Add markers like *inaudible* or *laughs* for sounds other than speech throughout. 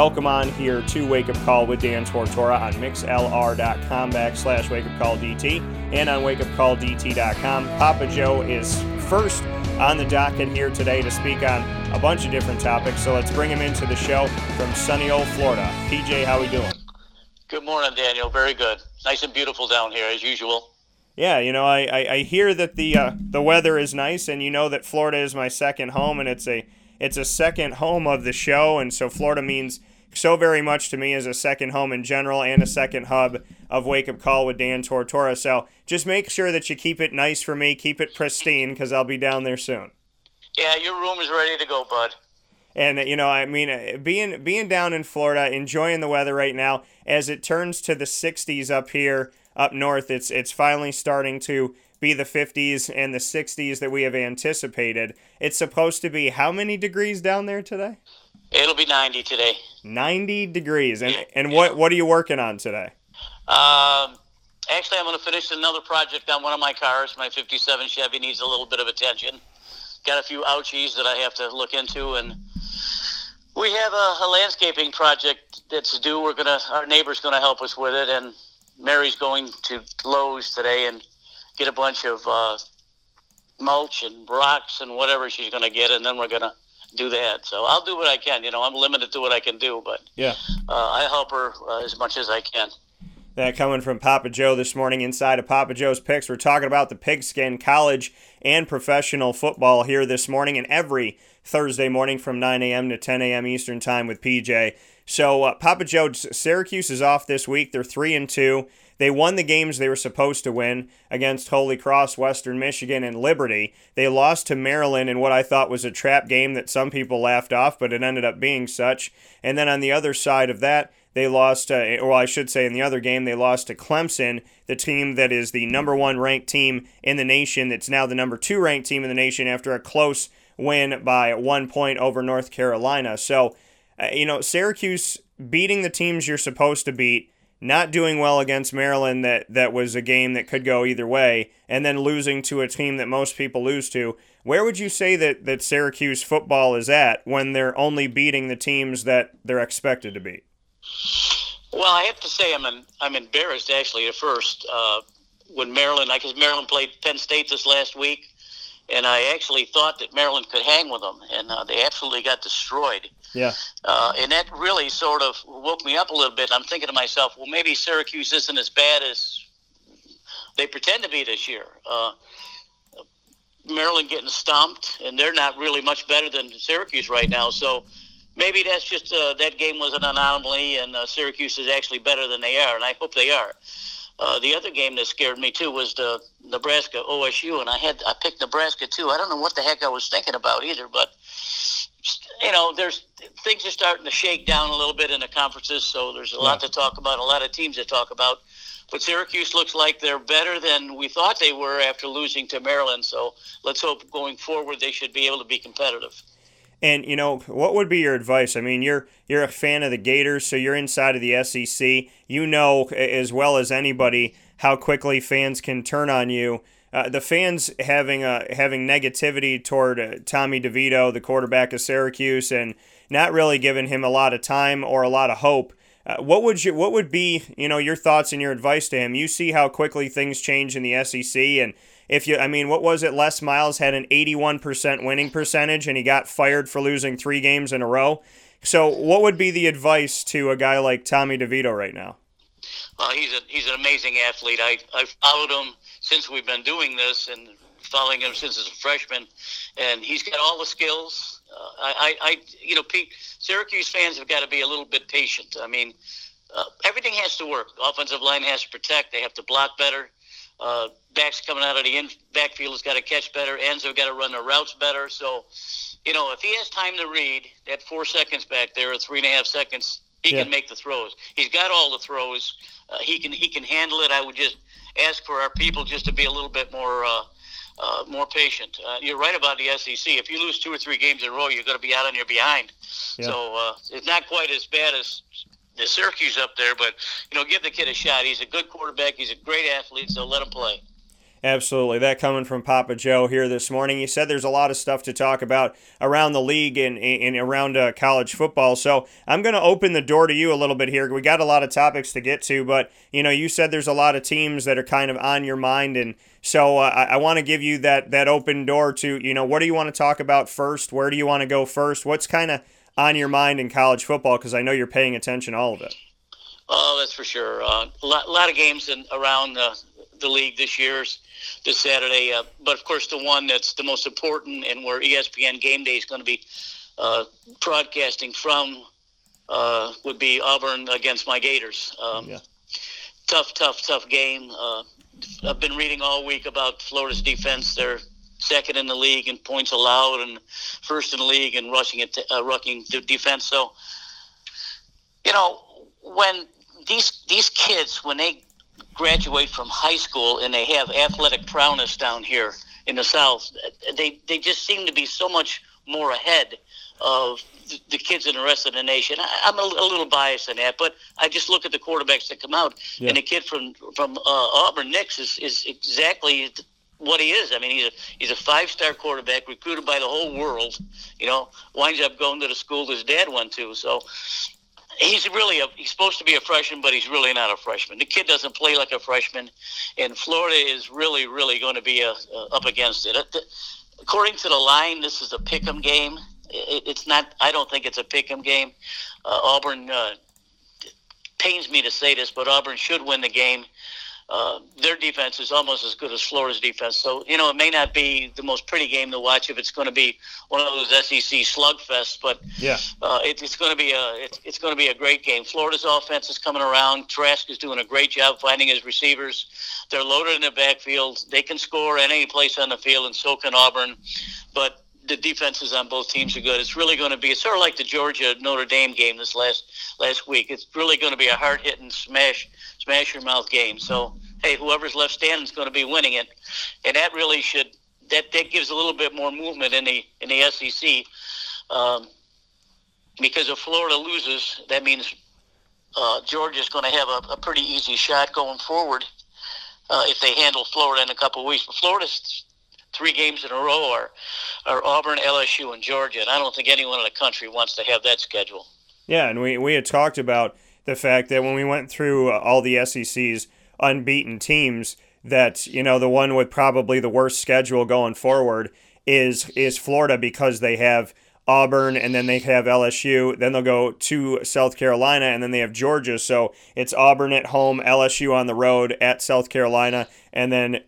Welcome on here to Wake Up Call with Dan Tortora on mixlr.com backslash wake up call DT and on wakeupcalldt.com. Papa Joe is first on the docket here today to speak on a bunch of different topics. So let's bring him into the show from sunny old Florida. PJ, how are we doing? Good morning, Daniel. Very good. Nice and beautiful down here as usual. Yeah, you know, I, I, I hear that the uh, the weather is nice, and you know that Florida is my second home, and it's a it's a second home of the show, and so Florida means so very much to me as a second home in general and a second hub of Wake Up Call with Dan Tortora. So just make sure that you keep it nice for me, keep it pristine, because I'll be down there soon. Yeah, your room is ready to go, bud. And you know, I mean, being being down in Florida, enjoying the weather right now, as it turns to the 60s up here up north, it's it's finally starting to be the 50s and the 60s that we have anticipated. It's supposed to be how many degrees down there today? It'll be 90 today. 90 degrees. And and what what are you working on today? Um, actually, I'm going to finish another project on one of my cars. My 57 Chevy needs a little bit of attention. Got a few ouchies that I have to look into, and we have a, a landscaping project that's due. We're gonna our neighbor's going to help us with it, and Mary's going to Lowe's today and get a bunch of uh, mulch and rocks and whatever she's going to get, and then we're going to do that. So I'll do what I can. You know, I'm limited to what I can do, but yeah, uh, I help her uh, as much as I can. That coming from Papa Joe this morning inside of Papa Joe's Picks. We're talking about the pigskin college and professional football here this morning and every Thursday morning from 9 a.m. to 10 a.m. Eastern Time with PJ. So uh, Papa Joe, Syracuse is off this week. They're three and two. They won the games they were supposed to win against Holy Cross, Western Michigan, and Liberty. They lost to Maryland in what I thought was a trap game that some people laughed off, but it ended up being such. And then on the other side of that, they lost, uh, or I should say, in the other game, they lost to Clemson, the team that is the number one ranked team in the nation. That's now the number two ranked team in the nation after a close win by one point over North Carolina. So, uh, you know, Syracuse beating the teams you're supposed to beat not doing well against Maryland that that was a game that could go either way and then losing to a team that most people lose to where would you say that that Syracuse football is at when they're only beating the teams that they're expected to beat? Well I have to say I'm an, I'm embarrassed actually at first uh, when Maryland i because Maryland played Penn State this last week and I actually thought that Maryland could hang with them and uh, they absolutely got destroyed yeah. Uh, and that really sort of woke me up a little bit. I'm thinking to myself, well, maybe Syracuse isn't as bad as they pretend to be this year. Uh, Maryland getting stomped, and they're not really much better than Syracuse right now. So maybe that's just uh, that game was an anomaly, and uh, Syracuse is actually better than they are, and I hope they are. Uh, the other game that scared me too was the Nebraska OSU, and I had I picked Nebraska too. I don't know what the heck I was thinking about either, but you know, there's things are starting to shake down a little bit in the conferences, so there's a yeah. lot to talk about, a lot of teams to talk about. But Syracuse looks like they're better than we thought they were after losing to Maryland. So let's hope going forward they should be able to be competitive. And you know, what would be your advice? I mean, you're you're a fan of the Gators, so you're inside of the SEC. You know as well as anybody how quickly fans can turn on you uh, the fans having uh, having negativity toward uh, Tommy DeVito, the quarterback of Syracuse, and not really giving him a lot of time or a lot of hope. Uh, what would you what would be you know your thoughts and your advice to him? You see how quickly things change in the SEC, and if you I mean, what was it? Les Miles had an 81% winning percentage, and he got fired for losing three games in a row. So, what would be the advice to a guy like Tommy DeVito right now? Well, he's a he's an amazing athlete. I I followed him since we've been doing this and following him since as a freshman, and he's got all the skills. Uh, I, I, you know, Pete, Syracuse fans have got to be a little bit patient. I mean, uh, everything has to work. Offensive line has to protect. They have to block better. Uh, backs coming out of the in, backfield has got to catch better. Ends have got to run their routes better. So, you know, if he has time to read that four seconds back there, or three and a half seconds, He Yeah. can make the throws. He's got all the throws. Uh, he can he can handle it. I would just ask for our people just to be a little bit more. Uh, uh, more patient. Uh, you're right about the SEC. If you lose two or three games in a row, you're going to be out on your behind. Yeah. So uh, it's not quite as bad as the Syracuse up there, but you know, give the kid a shot. He's a good quarterback. He's a great athlete, so let him play. Absolutely. That coming from Papa Joe here this morning. He said there's a lot of stuff to talk about around the league and, and around uh, college football. So I'm going to open the door to you a little bit here. We got a lot of topics to get to, but you know, you said there's a lot of teams that are kind of on your mind, and so uh, I, I want to give you that that open door to you know what do you want to talk about first? Where do you want to go first? What's kind of on your mind in college football? Because I know you're paying attention all of it. Oh, that's for sure. Uh, a lot, lot of games in, around uh, the league this year's this Saturday, uh, but of course the one that's the most important and where ESPN Game Day is going to be uh, broadcasting from uh, would be Auburn against my Gators. Um, Yeah. Tough, tough, tough game. Uh, I've been reading all week about Florida's defense. They're second in the league in points allowed and first in the league in rushing it, uh, rushing de- defense. So, you know, when these these kids when they graduate from high school and they have athletic prowess down here in the South, they they just seem to be so much more ahead of the- kids in the rest of the nation. I, I'm a, a little biased in that, but I just look at the quarterbacks that come out, Yeah. and the kid from from uh, Auburn, Nix, is is exactly what he is. I mean, he's a he's a five star quarterback recruited by the whole world. You know, winds up going to the school his dad went to. So he's really a he's supposed to be a freshman, but he's really not a freshman. The kid doesn't play like a freshman, and Florida is really really going to be uh uh up against it. According to the line, this is a pick'em game. It, it's not. I don't think it's a pick'em game. Uh, Auburn uh, pains me to say this, but Auburn should win the game. Uh, their defense is almost as good as Florida's defense. So, you know, it may not be the most pretty game to watch if it's going to be one of those SEC slugfests, but Yeah. uh, it, it's going to be a it's, it's going to be a great game. Florida's offense is coming around. Trask is doing a great job finding his receivers. They're loaded in the backfield. They can score at any place on the field, and so can Auburn. But the defenses on both teams are good. It's really going to be it's sort of like the Georgia Notre Dame game this last last week. It's really going to be a hard hitting smash smash your mouth game. So hey, whoever's left standing is going to be winning it, and that really should that that gives a little bit more movement in the in the SEC. Um, because if Florida loses, that means uh, Georgia's going to have a, a pretty easy shot going forward uh, if they handle Florida in a couple of weeks. But Florida's three games in a row are, are Auburn, LSU, and Georgia, and I don't think anyone in the country wants to have that schedule. Yeah, and we, we had talked about the fact that when we went through uh, all the SEC's unbeaten teams, that you know the one with probably the worst schedule going forward is is Florida because they have Auburn and then they have LSU, then they'll go to South Carolina and then they have Georgia. So it's Auburn at home, LSU on the road at South Carolina, and then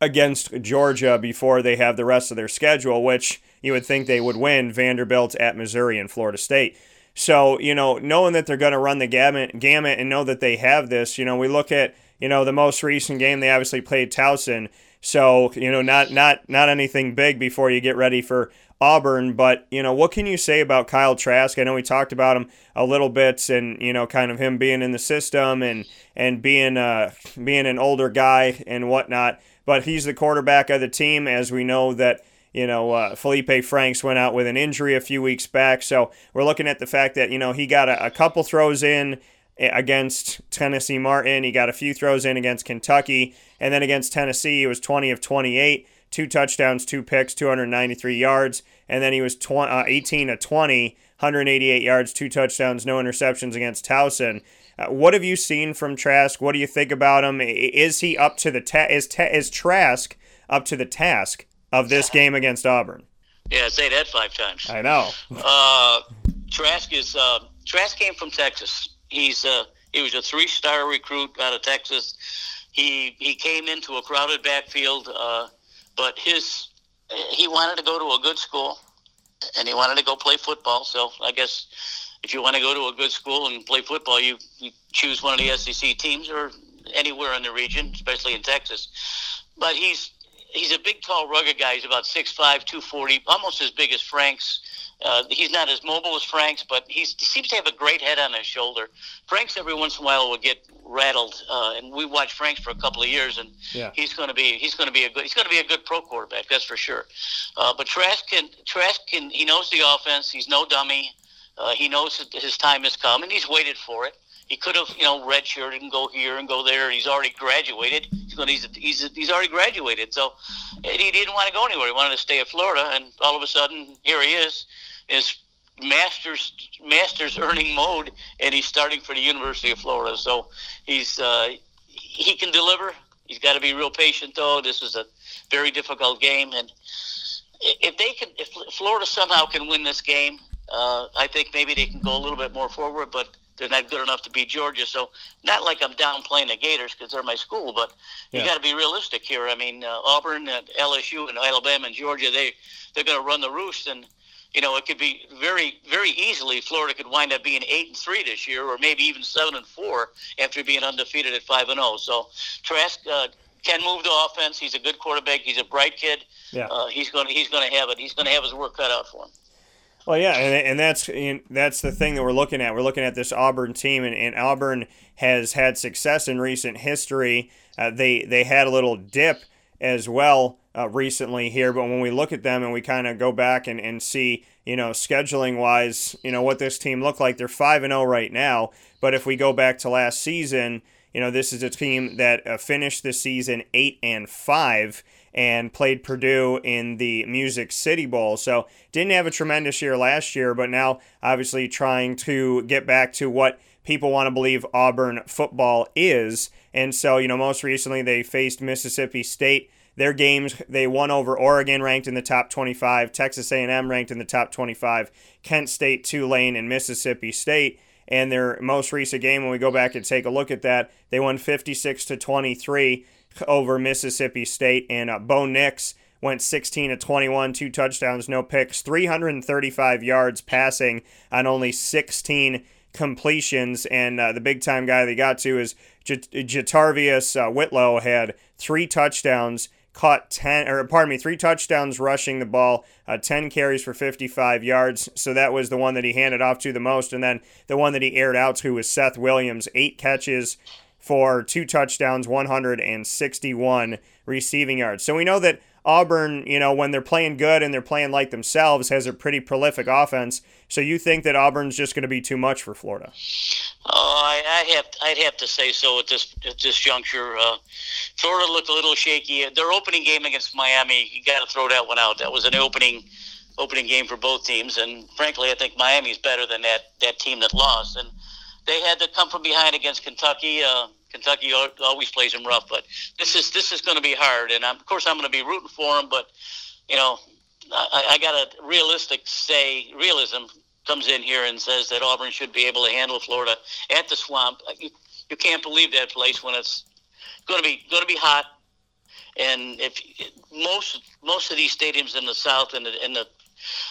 against Georgia before they have the rest of their schedule, which you would think they would win Vanderbilt at Missouri and Florida State. So, you know, knowing that they're going to run the gamut, gamut and know that they have this, you know, we look at, you know, the most recent game they obviously played Towson. So, you know, not not not anything big before you get ready for Auburn, but you know, what can you say about Kyle Trask? I know we talked about him a little bit and, you know, kind of him being in the system and and being uh being an older guy and whatnot, but he's the quarterback of the team as we know that you know, uh, Felipe Franks went out with an injury a few weeks back. So we're looking at the fact that, you know, he got a, a couple throws in against Tennessee Martin. He got a few throws in against Kentucky. And then against Tennessee, he was 20 of 28, two touchdowns, two picks, 293 yards. And then he was 20, uh, 18 of 20, 188 yards, two touchdowns, no interceptions against Towson. Uh, what have you seen from Trask? What do you think about him? Is he up to the ta- is ta- is Trask up to the task of this *laughs* game against Auburn? Yeah, say that five times. I know. *laughs* Uh, Trask is uh, Trask came from Texas. He's uh, he was a three-star recruit out of Texas. He he came into a crowded backfield, uh, but his he wanted to go to a good school, and he wanted to go play football. So I guess if you want to go to a good school and play football, you, you choose one of the SEC teams or anywhere in the region, especially in Texas. But he's he's a big, tall, rugged guy. He's about 6'5", 240, almost as big as Franks. Uh, he's not as mobile as Franks, but he's, he seems to have a great head on his shoulder. Franks every once in a while will get rattled, uh, and we watched Franks for a couple of years, and yeah. he's going to be he's going to be a good he's going to be a good pro quarterback, that's for sure. Uh, but Trask can Trask can he knows the offense. He's no dummy. Uh, he knows that his time has come, and he's waited for it. He could have, you know, redshirted and go here and go there. He's already graduated. He's. He's he's he's already graduated. So he didn't want to go anywhere. He wanted to stay at Florida, and all of a sudden, here he is, is masters masters earning mode, and he's starting for the University of Florida. So he's uh, he can deliver. He's got to be real patient, though. This is a very difficult game, and if they can, if Florida somehow can win this game, uh, I think maybe they can go a little bit more forward, but they're not good enough to beat Georgia. So not like I'm downplaying the Gators because they're my school, but you got to be realistic here. I mean, uh, Auburn, and LSU, and Alabama and Georgia, they they're going to run the roost, and you know it could be very very easily Florida could wind up being eight and three this year, or maybe even seven and four after being undefeated at five and zero. Oh. So Trask. Uh, can move the offense. He's a good quarterback. He's a bright kid. Yeah. Uh, he's going to he's going to have it. He's going to have his work cut out for him. Well, yeah, and, and that's that's the thing that we're looking at. We're looking at this Auburn team, and, and Auburn has had success in recent history. Uh, they they had a little dip as well uh, recently here, but when we look at them and we kind of go back and, and see, you know, scheduling wise, you know what this team looked like. They're five and zero oh right now, but if we go back to last season, you know, this is a team that uh, finished the season eight and five and played Purdue in the Music City Bowl. So didn't have a tremendous year last year, but now obviously trying to get back to what people want to believe Auburn football is. And so, you know, most recently they faced Mississippi State. Their games, they won over Oregon, ranked in the top 25, Texas A&M ranked in the top 25, Kent State, Tulane, and Mississippi State. And their most recent game, when we go back and take a look at that, they won 56 to 23 over Mississippi State. And uh, Bo Nix went 16 to 21, two touchdowns, no picks, 335 yards passing on only 16 completions. And uh, the big time guy they got to is J- JaTarvious uh, Whitlow had three touchdowns. Caught 10, or pardon me, three touchdowns rushing the ball, uh, 10 carries for 55 yards. So that was the one that he handed off to the most. And then the one that he aired out to was Seth Williams, eight catches, for two touchdowns, 161 receiving yards. So we know that Auburn, you know, when they're playing good and they're playing like themselves, has a pretty prolific offense. So you think that Auburn's just going to be too much for Florida? Oh, I, I have, I'd have to say so at this at this juncture. Uh, Florida looked a little shaky. Their opening game against Miami, you got to throw that one out. That was an opening opening game for both teams, and frankly, I think Miami's better than that that team that lost. And they had to come from behind against Kentucky. Uh, Kentucky always plays them rough, but this is this is going to be hard. And I'm, of course, I'm going to be rooting for them. But you know, I, I got a realistic say realism comes in here and says that Auburn should be able to handle Florida at the Swamp. You, you can't believe that place when it's going to be going to be hot. And if most most of these stadiums in the South and the, in the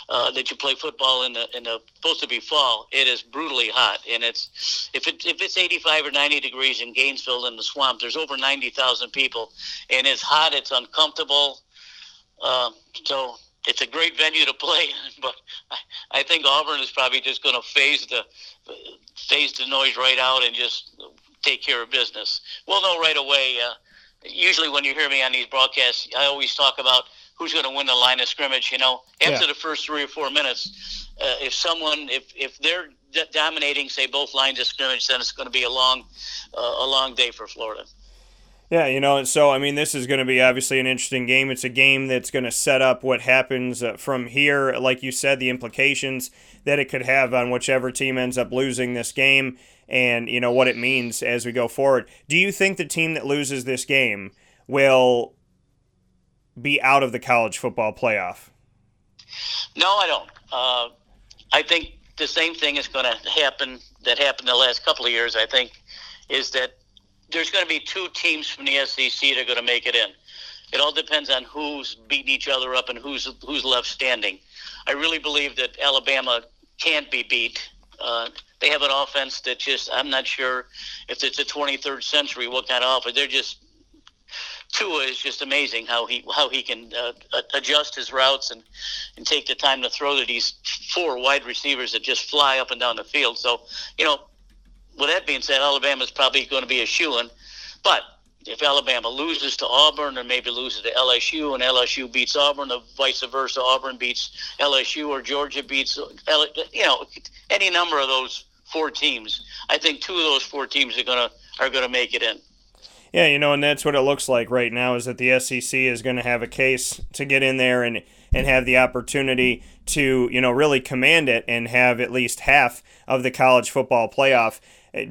uh, that you play football in the in the supposed to be fall, it is brutally hot, and it's if it if it's 85 or 90 degrees in Gainesville in the swamp, there's over 90,000 people, and it's hot, it's uncomfortable, uh, so it's a great venue to play. *laughs* But I, I think Auburn is probably just going to phase the phase the noise right out and just take care of business. We'll know right away. Uh, usually, when you hear me on these broadcasts, I always talk about who's going to win the line of scrimmage. You know, after yeah. the first three or four minutes, uh, if someone if if they're d- dominating, say both lines of scrimmage, then it's going to be a long uh, a long day for Florida. Yeah, you know, so I mean, this is going to be obviously an interesting game. It's a game that's going to set up what happens uh, from here. Like you said, the implications that it could have on whichever team ends up losing this game, and you know what it means as we go forward. Do you think the team that loses this game will be out of the college football playoff? No, I don't. Uh, I think the same thing is going to happen that happened the last couple of years. I think is that there's going to be two teams from the SEC that are going to make it in. It all depends on who's beating each other up and who's who's left standing. I really believe that Alabama can't be beat. Uh, they have an offense that just I'm not sure if it's the 23rd century what kind of offense. They're just Tua is just amazing how he how he can uh, adjust his routes and and take the time to throw to these four wide receivers that just fly up and down the field. So you know, with that being said, Alabama is probably going to be a shoo in, but if Alabama loses to Auburn or maybe loses to LSU and LSU beats Auburn or vice versa, Auburn beats LSU or Georgia beats, you know, any number of those four teams. I think two of those four teams are gonna are gonna make it in. Yeah, you know, and that's what it looks like right now is that the SEC is going to have a case to get in there and and have the opportunity to, you know, really command it and have at least half of the college football playoff.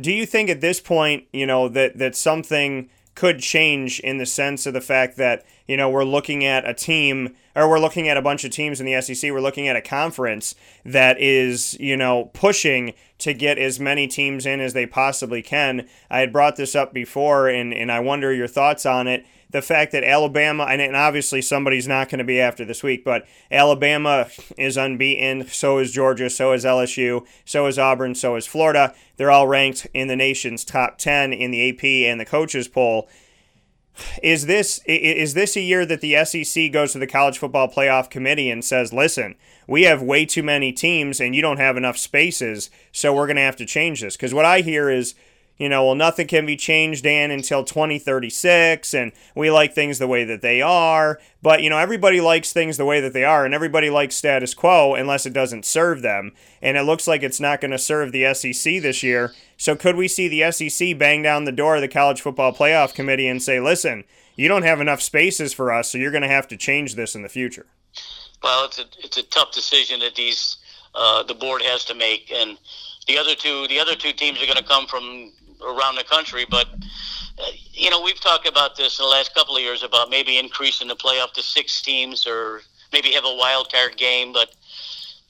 Do you think at this point, you know, that that something could change in the sense of the fact that you know we're looking at a team or we're looking at a bunch of teams in the SEC we're looking at a conference that is you know pushing to get as many teams in as they possibly can. I had brought this up before and and I wonder your thoughts on it the fact that Alabama, and obviously somebody's not going to be after this week, but Alabama is unbeaten. So is Georgia. So is LSU. So is Auburn. So is Florida. They're all ranked in the nation's top 10 in the AP and the coaches poll. Is this is this a year that the SEC goes to the college football playoff committee and says, "Listen, we have way too many teams and you don't have enough spaces, so we're going to have to change this." Because what I hear is you know, well, nothing can be changed, Dan, until 2036, and we like things the way that they are. But, you know, everybody likes things the way that they are, and everybody likes status quo unless it doesn't serve them. And it looks like it's not going to serve the SEC this year. So, could we see the SEC bang down the door of the College Football Playoff Committee and say, listen, you don't have enough spaces for us, so you're going to have to change this in the future? Well, it's a, it's a tough decision that these uh, the board has to make, and the other two the other two teams are going to come from around the country. But uh, you know, we've talked about this in the last couple of years about maybe increasing the playoff to six teams or maybe have a wild card game. But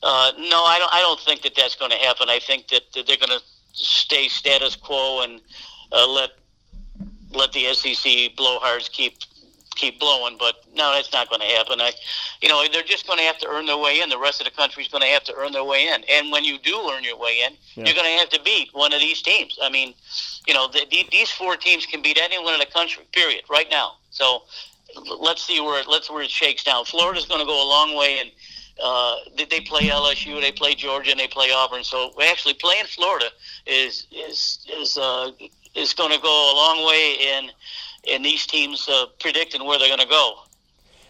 uh, no, I don't. I don't think that that's going to happen. I think that, they're going to stay status quo and uh, let let the SEC blowhards keep keep blowing. But no, that's not going to happen. I, you know, they're just going to have to earn their way in. The rest of the country is going to have to earn their way in. And when you do earn your way in, yeah. you're going to have to beat one of these teams. I mean, you know, the, the, these four teams can beat anyone in the country. Period. Right now. So let's see where it, let's where it shakes down. Florida's going to go a long way and. Uh, they play LSU, they play Georgia, and they play Auburn. So actually, playing Florida is is is uh, is going to go a long way in and these teams uh, predicting where they're going to go.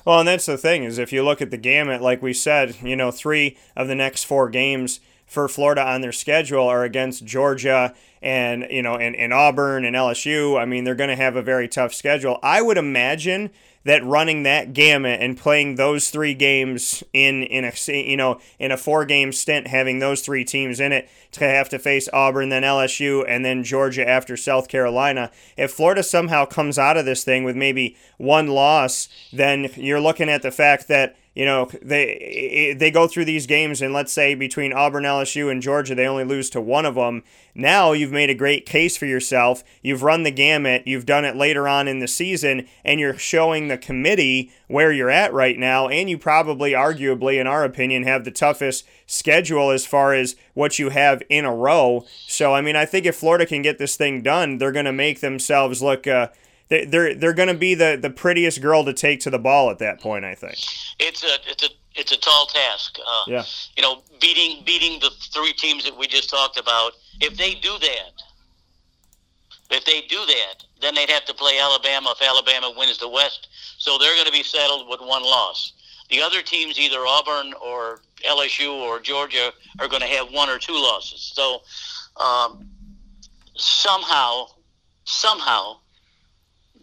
Well, and that's the thing is if you look at the gamut, like we said, you know, three of the next four games for Florida on their schedule are against Georgia and you know and, and Auburn and LSU. I mean, they're going to have a very tough schedule. I would imagine that running that gamut and playing those three games in in a you know in a four game stint, having those three teams in it to have to face Auburn, then LSU, and then Georgia after South Carolina. If Florida somehow comes out of this thing with maybe one loss, then you're looking at the fact that you know they they go through these games and let's say between Auburn, LSU, and Georgia they only lose to one of them. Now you've made a great case for yourself. You've run the gamut. You've done it later on in the season, and you're showing the committee where you're at right now. And you probably, arguably, in our opinion, have the toughest schedule as far as what you have in a row. So I mean, I think if Florida can get this thing done, they're going to make themselves look. Uh, they're they're going to be the, the prettiest girl to take to the ball at that point. I think it's a it's a it's a tall task. Uh, yeah. You know, beating beating the three teams that we just talked about. If they do that, if they do that, then they'd have to play Alabama if Alabama wins the West. So they're going to be settled with one loss. The other teams, either Auburn or LSU or Georgia, are going to have one or two losses. So um, somehow, somehow,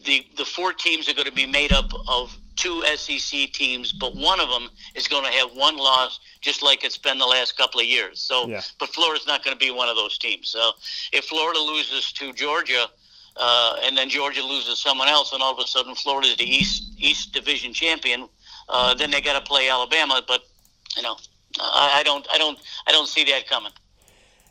the the four teams are going to be made up of two SEC teams, but one of them is going to have one loss, just like it's been the last couple of years. So, yeah. but Florida's not going to be one of those teams. So, if Florida loses to Georgia, uh, and then Georgia loses someone else, and all of a sudden Florida is the East East Division champion, uh, then they got to play Alabama. But you know, I, I don't, I don't, I don't see that coming.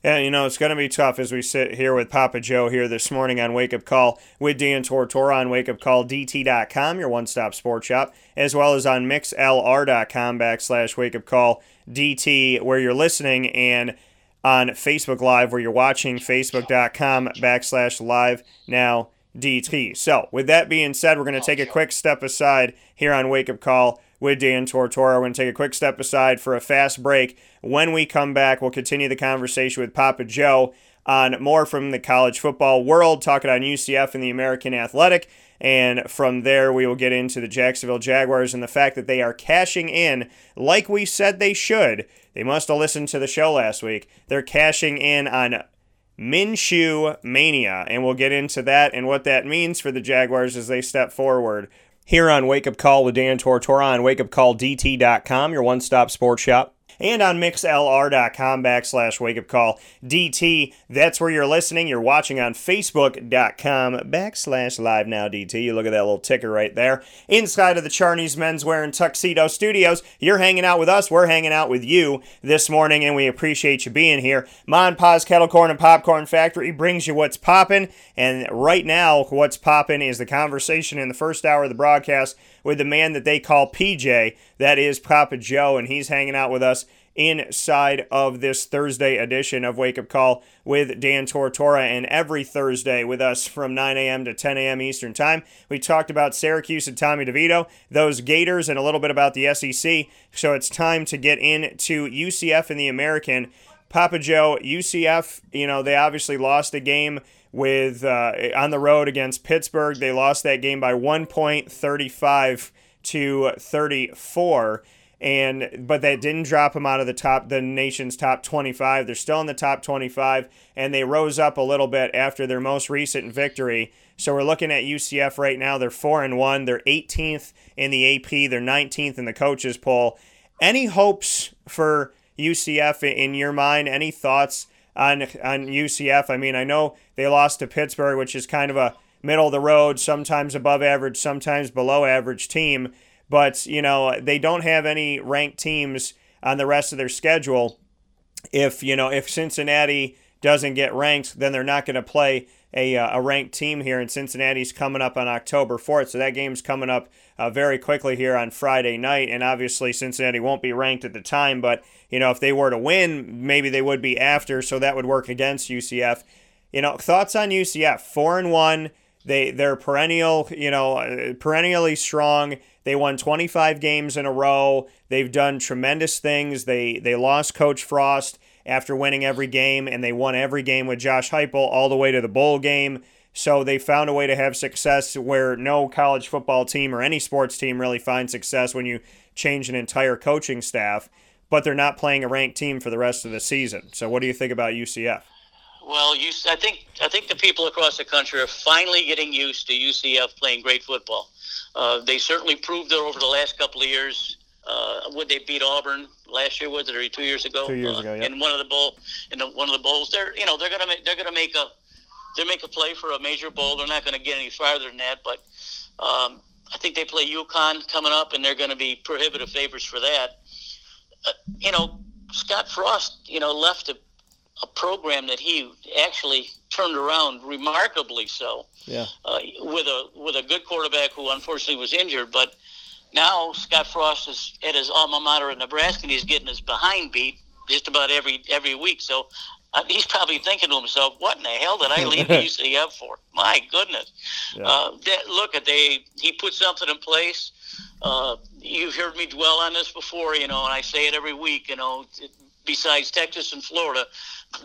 Yeah, you know, it's going to be tough as we sit here with Papa Joe here this morning on Wake Up Call with Dan Tortora on wakeupcalldt.com, your one stop sports shop, as well as on mixlr.com backslash wake up call DT, where you're listening, and on Facebook Live, where you're watching, facebook.com backslash live now DT. So, with that being said, we're going to take a quick step aside here on Wake Up Call with Dan Tortora. We're going to take a quick step aside for a fast break. When we come back, we'll continue the conversation with Papa Joe on more from the college football world, talking on UCF and the American Athletic. And from there, we will get into the Jacksonville Jaguars and the fact that they are cashing in like we said they should. They must have listened to the show last week. They're cashing in on Minshew Mania, and we'll get into that and what that means for the Jaguars as they step forward. Here on Wake Up Call with Dan Tortora on wakeupcalldt.com, your one stop sports shop and on mixlr.com backslash wake up call DT. That's where you're listening. You're watching on facebook.com backslash live now DT. You look at that little ticker right there. Inside of the Charney's Menswear and Tuxedo Studios, you're hanging out with us. We're hanging out with you this morning, and we appreciate you being here. Mon Pa's Kettle Corn and Popcorn Factory brings you what's popping, and right now, what's popping is the conversation in the first hour of the broadcast with the man that they call PJ. That is Papa Joe, and he's hanging out with us inside of this Thursday edition of Wake Up Call with Dan Tortora. And every Thursday with us from 9 a.m. to 10 a.m. Eastern Time, we talked about Syracuse and Tommy DeVito, those Gators, and a little bit about the SEC. So it's time to get into UCF and the American. Papa Joe, UCF, you know, they obviously lost a game with uh, on the road against Pittsburgh. They lost that game by 1.35 to 34 and but that didn't drop them out of the top the nation's top 25 they're still in the top 25 and they rose up a little bit after their most recent victory. So we're looking at UCF right now. They're 4 and 1 they're 18th in the AP they're 19th in the coaches poll. Any hopes for UCF in your mind? Any thoughts on on UCF I mean I know they lost to Pittsburgh which is kind of a middle of the road sometimes above average sometimes below average team but, you know, they don't have any ranked teams on the rest of their schedule. If, you know, if Cincinnati doesn't get ranked, then they're not going to play a, uh, a ranked team here. And Cincinnati's coming up on October 4th. So that game's coming up uh, very quickly here on Friday night. And obviously, Cincinnati won't be ranked at the time. But, you know, if they were to win, maybe they would be after. So that would work against UCF. You know, thoughts on UCF? Four and one. They they're perennial, you know, uh, perennially strong. They won 25 games in a row. They've done tremendous things. They they lost Coach Frost after winning every game, and they won every game with Josh Heupel all the way to the bowl game. So they found a way to have success where no college football team or any sports team really finds success when you change an entire coaching staff. But they're not playing a ranked team for the rest of the season. So what do you think about UCF? Well, you, I think I think the people across the country are finally getting used to UCF playing great football. Uh, they certainly proved it over the last couple of years. Uh, would they beat Auburn last year? Was it or two years ago? Two years uh, ago, yeah. In one of the bowl, in the, one of the bowls, they're you know they're gonna make, they're gonna make a they make a play for a major bowl. They're not going to get any farther than that, but um, I think they play UConn coming up, and they're going to be prohibitive favorites for that. Uh, you know, Scott Frost, you know, left a a program that he actually turned around remarkably so. Yeah. Uh, with a with a good quarterback who unfortunately was injured, but now Scott Frost is at his alma mater in Nebraska, and he's getting his behind beat just about every every week. So uh, he's probably thinking to himself, "What in the hell did I leave UCF *laughs* for? My goodness!" Yeah. Uh, that, look at they he put something in place. Uh, you've heard me dwell on this before, you know, and I say it every week. You know, besides Texas and Florida,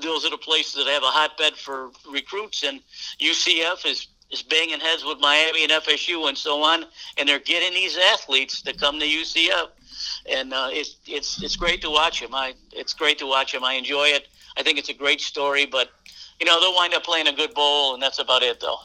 those are the places that have a hotbed for recruits, and UCF is is banging heads with Miami and FSU and so on, and they're getting these athletes to come to UCF, and uh, it's it's it's great to watch them. I it's great to watch them. I enjoy it. I think it's a great story, but you know they'll wind up playing a good bowl, and that's about it, though.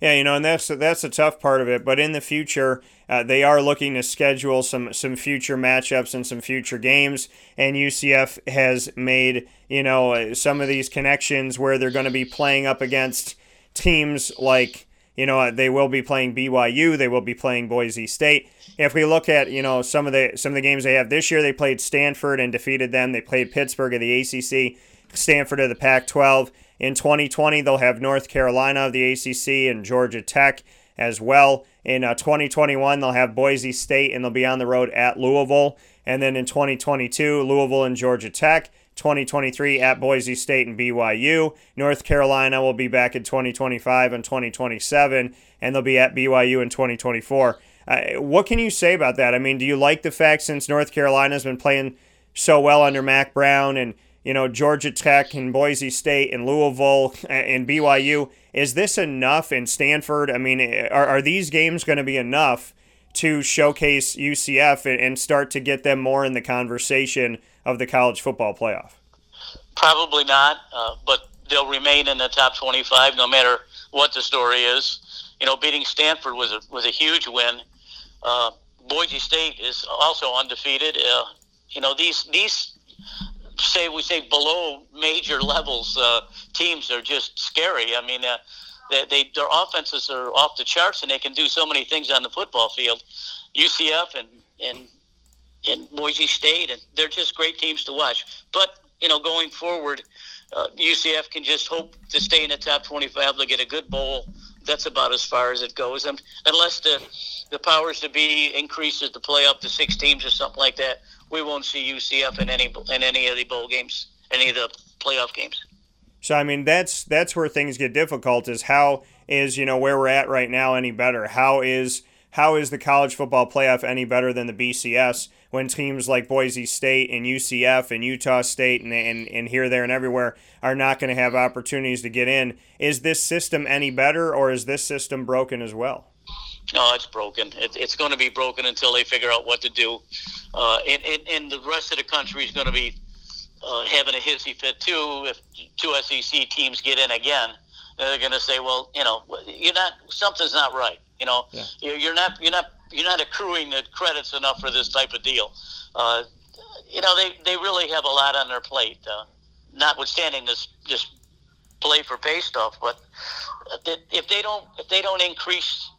Yeah, you know, and that's that's a tough part of it. But in the future, uh, they are looking to schedule some some future matchups and some future games. And UCF has made you know uh, some of these connections where they're going to be playing up against teams like you know uh, they will be playing BYU, they will be playing Boise State. If we look at you know some of the some of the games they have this year, they played Stanford and defeated them. They played Pittsburgh of the ACC, Stanford of the Pac-12. In 2020, they'll have North Carolina of the ACC and Georgia Tech as well. In uh, 2021, they'll have Boise State and they'll be on the road at Louisville. And then in 2022, Louisville and Georgia Tech. 2023 at Boise State and BYU. North Carolina will be back in 2025 and 2027, and they'll be at BYU in 2024. Uh, what can you say about that? I mean, do you like the fact since North Carolina's been playing so well under Mack Brown and you know Georgia Tech and Boise State and Louisville *laughs* and BYU, is this enough? in Stanford, I mean, are, are these games going to be enough to showcase UCF and start to get them more in the conversation of the college football playoff? Probably not, uh, but they'll remain in the top 25 no matter what the story is. You know, beating Stanford was a was a huge win. Uh, Boise State is also undefeated. Uh, you know, these these say we say below major *laughs* levels uh, teams are just scary. I mean, uh, they, they their offenses are off the charts and they can do so many things on the football field. UCF and and and Boise State and they're just great teams to watch. But you know, going forward, uh, UCF can just hope to stay in the top 25. They'll get a good bowl. That's about as far as it goes, and unless the the powers to be increases the play up to six teams or something like that, we won't see UCF in any in any of the bowl games, any of the playoff games. So I mean that's that's where things get difficult. Is how is you know where we're at right now any better? How is how is the college football playoff any better than the BCS when teams like Boise State and UCF and Utah State and, and, and here, there, and everywhere are not going to have opportunities to get in? Is this system any better or is this system broken as well? No, it's broken. It, it's going to be broken until they figure out what to do. Uh, and, and, and the rest of the country is going to be uh, having a hissy fit too if two SEC teams get in again. They're going to say, well, you know, you're not something's not right. You know, yeah. you're not you're not you're not accruing the credits enough for this type of deal. Uh, you know, they, they really have a lot on their plate. Uh, notwithstanding this this play for pay stuff, but if they don't if they don't increase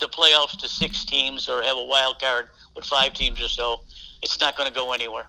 the playoffs to six teams or have a wild card with five teams or so, it's not going to go anywhere.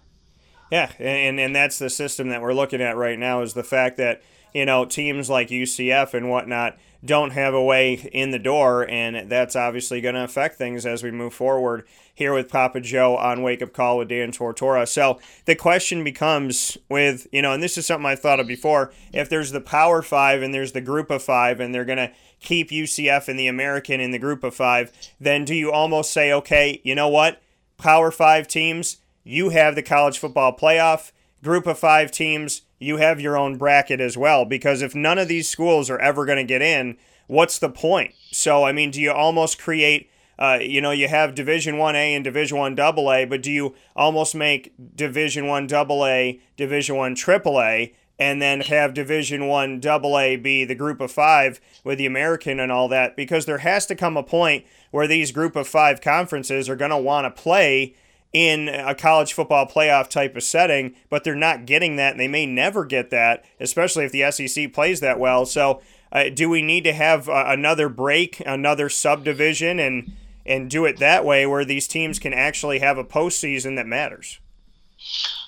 Yeah, and and that's the system that we're looking at right now is the fact that you know teams like UCF and whatnot don't have a way in the door, and that's obviously going to affect things as we move forward here with Papa Joe on Wake Up Call with Dan Tortora. So the question becomes with, you know, and this is something I've thought of before, if there's the Power Five and there's the Group of Five, and they're going to keep UCF and the American in the Group of Five, then do you almost say, okay, you know what? Power Five teams, you have the college football playoff. Group of five teams, you have your own bracket as well. Because if none of these schools are ever going to get in, what's the point? So, I mean, do you almost create uh, you know, you have Division One A and Division One Double A, but do you almost make Division One Double A, Division One Triple A, and then have Division One Double A be the Group of Five with the American and all that? Because there has to come a point where these Group of Five conferences are going to want to play in a college football playoff type of setting, but they're not getting that, and they may never get that, especially if the SEC plays that well. So, uh, do we need to have uh, another break, another subdivision, and and do it that way, where these teams can actually have a postseason that matters?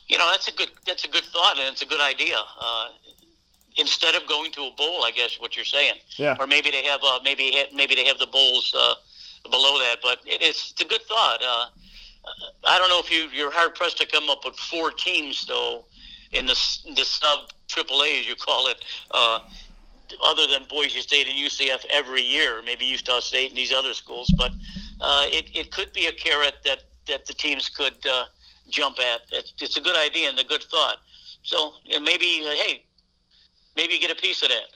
You know, that's a good that's a good thought, and it's a good idea. Uh, instead of going to a bowl, I guess what you're saying, yeah, or maybe they have uh, maybe maybe they have the bowls uh, below that, but it, it's, it's a good thought uh, I don't know if you you're hard pressed to come up with four teams though in the the sub AAA as you call it, uh, other than Boise State and UCF every year, maybe Utah State and these other schools, but uh, it it could be a carrot that that the teams could uh, jump at. It's, it's a good idea and a good thought. So maybe uh, hey, maybe get a piece of that.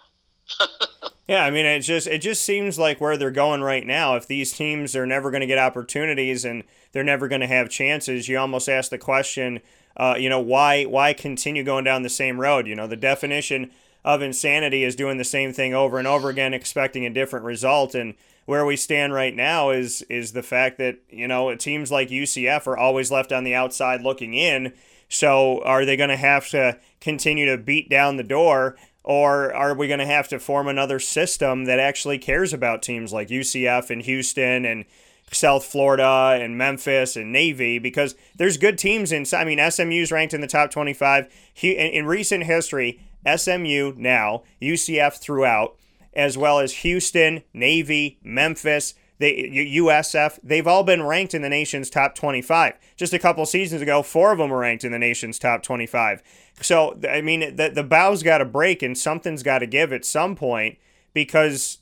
*laughs* yeah, I mean, it just it just seems like where they're going right now. If these teams are never going to get opportunities and they're never going to have chances, you almost ask the question, uh, you know, why why continue going down the same road? You know, the definition of insanity is doing the same thing over and over again, expecting a different result. And where we stand right now is is the fact that you know teams like UCF are always left on the outside looking in. So are they going to have to continue to beat down the door? Or are we going to have to form another system that actually cares about teams like UCF and Houston and South Florida and Memphis and Navy because there's good teams in. I mean, SMU's ranked in the top 25 He, in recent history. SMU now, UCF throughout, as well as Houston, Navy, Memphis. the USF, they've all been ranked in the nation's top 25. Just a couple seasons ago, four of them were ranked in the nation's top 25. So, I mean, the, the bow's got to break and something's got to give at some point because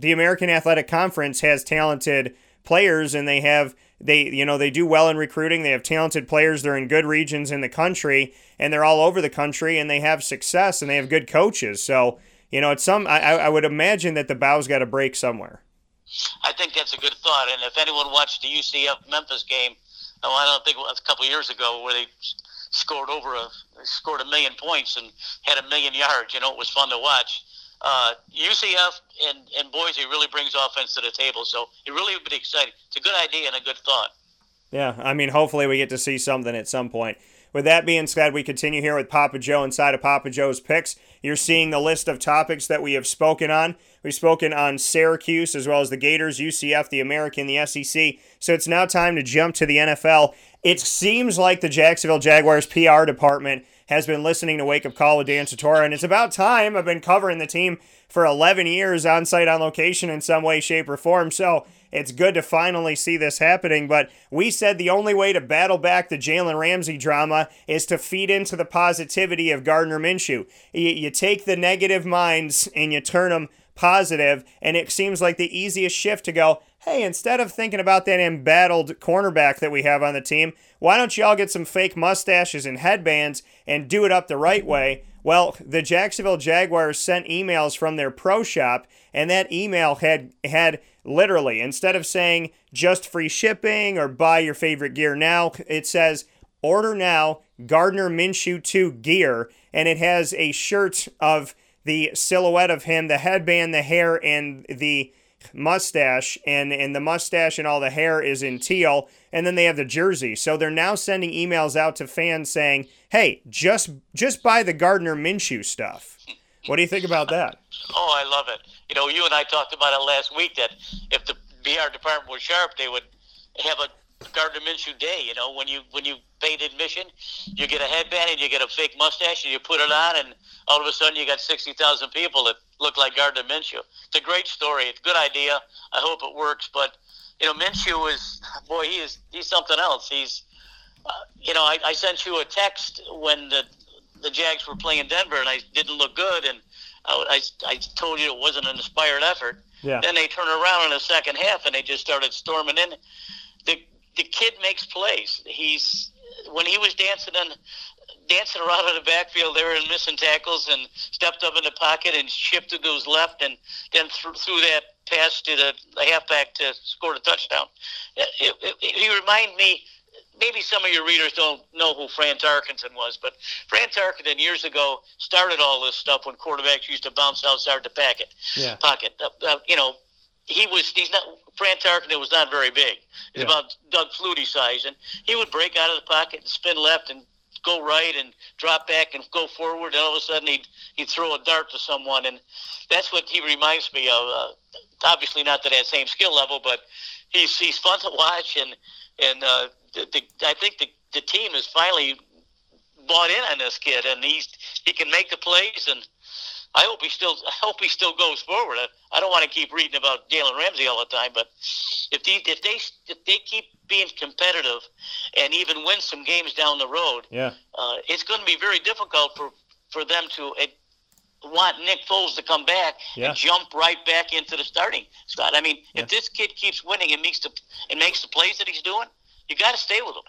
the American Athletic Conference has talented players and they have they you know they do well in recruiting. They have talented players. They're in good regions in the country and they're all over the country and they have success and they have good coaches. So you know it's some i, I would imagine that the bow's got to break somewhere. I think that's a good thought. And if anyone watched the ucf memphis game oh, i don't think it was a couple years ago where they scored over a scored a million points and had a million yards. You know it was fun to watch uh, UCF and, and Boise really brings offense to the table. So it really would be exciting. It's a good idea and a good thought. Yeah, I mean, hopefully we get to see something at some point. With that being said, we continue here with Papa Joe inside of Papa Joe's picks. You're seeing the list of topics that we have spoken on. We've spoken on Syracuse as well as the Gators, UCF, the American, the SEC. So it's now time to jump to the NFL. It seems like the Jacksonville Jaguars PR department has been listening to Wake Up Call with Dan Satora, and it's about time. I've been covering the team for 11 years on site, on location in some way, shape, or form. So it's good to finally see this happening. But we said the only way to battle back the Jalen Ramsey drama is to feed into the positivity of Gardner Minshew. You, you take the negative minds and you turn them positive, and it seems like the easiest shift to go, hey, instead of thinking about that embattled cornerback that we have on the team, why don't you all get some fake mustaches and headbands and do it up the right way? Well, the Jacksonville Jaguars sent emails from their pro shop, and that email had had literally instead of saying just free shipping or buy your favorite gear now, it says order now Gardner Minshew 2 gear, and it has a shirt of the silhouette of him, the headband, the hair, and the mustache and and the mustache and all the hair is in teal and then they have the jersey. So they're now sending emails out to fans saying hey just just buy the gardner minshew stuff. What do you think about that? Oh i love it. You know you and i talked about it last week that if the PR department was sharp they would have a Gardner Minshew Day. You know, when you when you paid admission, you get a headband and you get a fake mustache and you put it on, and all of a sudden you got sixty thousand people that look like Gardner Minshew. It's a great story. It's a good idea. I hope it works. But you know, Minshew is boy, he is he's something else. He's uh, you know, I, I sent you a text when the the Jags were playing Denver, and I didn't look good, and I, I, I told you it wasn't an inspired effort. Yeah. Then they turn around in the second half, and they just started storming in. The the kid makes plays. He's when he was dancing and dancing around in the backfield there and missing tackles and stepped up in the pocket and shifted to his left and then th- threw that pass to the, the halfback to score the touchdown. It, it, it, he reminded me. Maybe some of your readers don't know who Fran Tarkenton was, but Fran Tarkenton years ago started all this stuff when quarterbacks used to bounce outside the packet, yeah. pocket. Uh, uh, you know, he was he's not Fran Tarkenton was not very big. He's yeah. about Doug Flutie size, and he would break out of the pocket and spin left and go right and drop back and go forward, and all of a sudden he'd he'd throw a dart to someone, and that's what he reminds me of. Uh, obviously, not to that same skill level, but he's he's fun to watch, and and uh, the, the, I think the the team has finally bought in on this kid, and he's he can make the plays and I hope he still I hope he still goes forward. I, I don't want to keep reading about Jalen Ramsey all the time, but if they if they if they keep being competitive and even win some games down the road, yeah, uh, it's going to be very difficult for for them to. Uh, want Nick Foles to come back yeah. and jump right back into the starting spot. I mean, yeah. if this kid keeps winning and makes the and makes the plays that he's doing, you got to stay with him.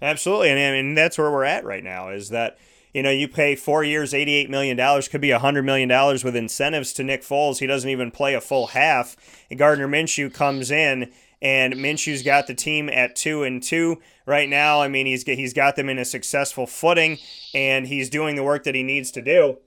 Absolutely, and I mean that's where we're at right now. Is that you know, you pay four years, $88 million, could be $100 million with incentives to Nick Foles. He doesn't even play a full half. And Gardner Minshew comes in, and Minshew's got the team at two and two right now. I mean, he's, he's got them in a successful footing, and he's doing the work that he needs to do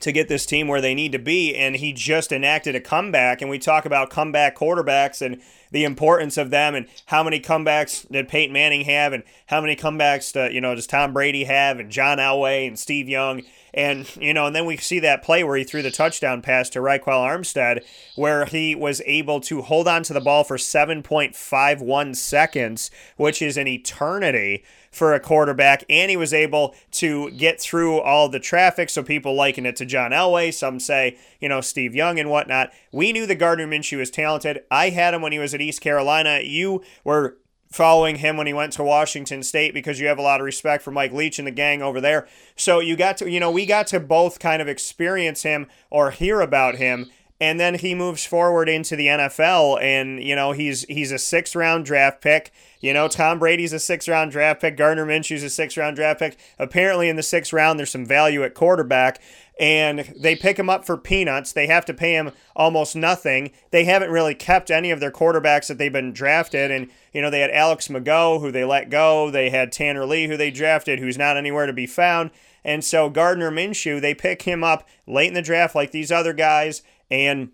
to get this team where they need to be. And he just enacted a comeback. And we talk about comeback quarterbacks and the importance of them and how many comebacks did Peyton Manning have and how many comebacks do, you know does Tom Brady have and John Elway and Steve Young. And, you know, and then we see that play where he threw the touchdown pass to Ryquell Armstead, where he was able to hold on to the ball for 7.51 seconds, which is an eternity for a quarterback, and he was able to get through all the traffic. So people liken it to John Elway. Some say, you know, Steve Young and whatnot. We knew the Gardner Minshew was talented. I had him when he was at East Carolina. You were following him when he went to Washington State because you have a lot of respect for Mike Leach and the gang over there. So you got to, you know, we got to both kind of experience him or hear about him and then he moves forward into the NFL and you know he's he's a 6 round draft pick. You know Tom Brady's a 6 round draft pick. Gardner Minshew's a 6 round draft pick. Apparently in the sixth round there's some value at quarterback. And they pick him up for peanuts. They have to pay him almost nothing. They haven't really kept any of their quarterbacks that they've been drafted. And you know they had Alex McGough who they let go. They had Tanner Lee who they drafted who's not anywhere to be found. And so Gardner Minshew they pick him up late in the draft like these other guys and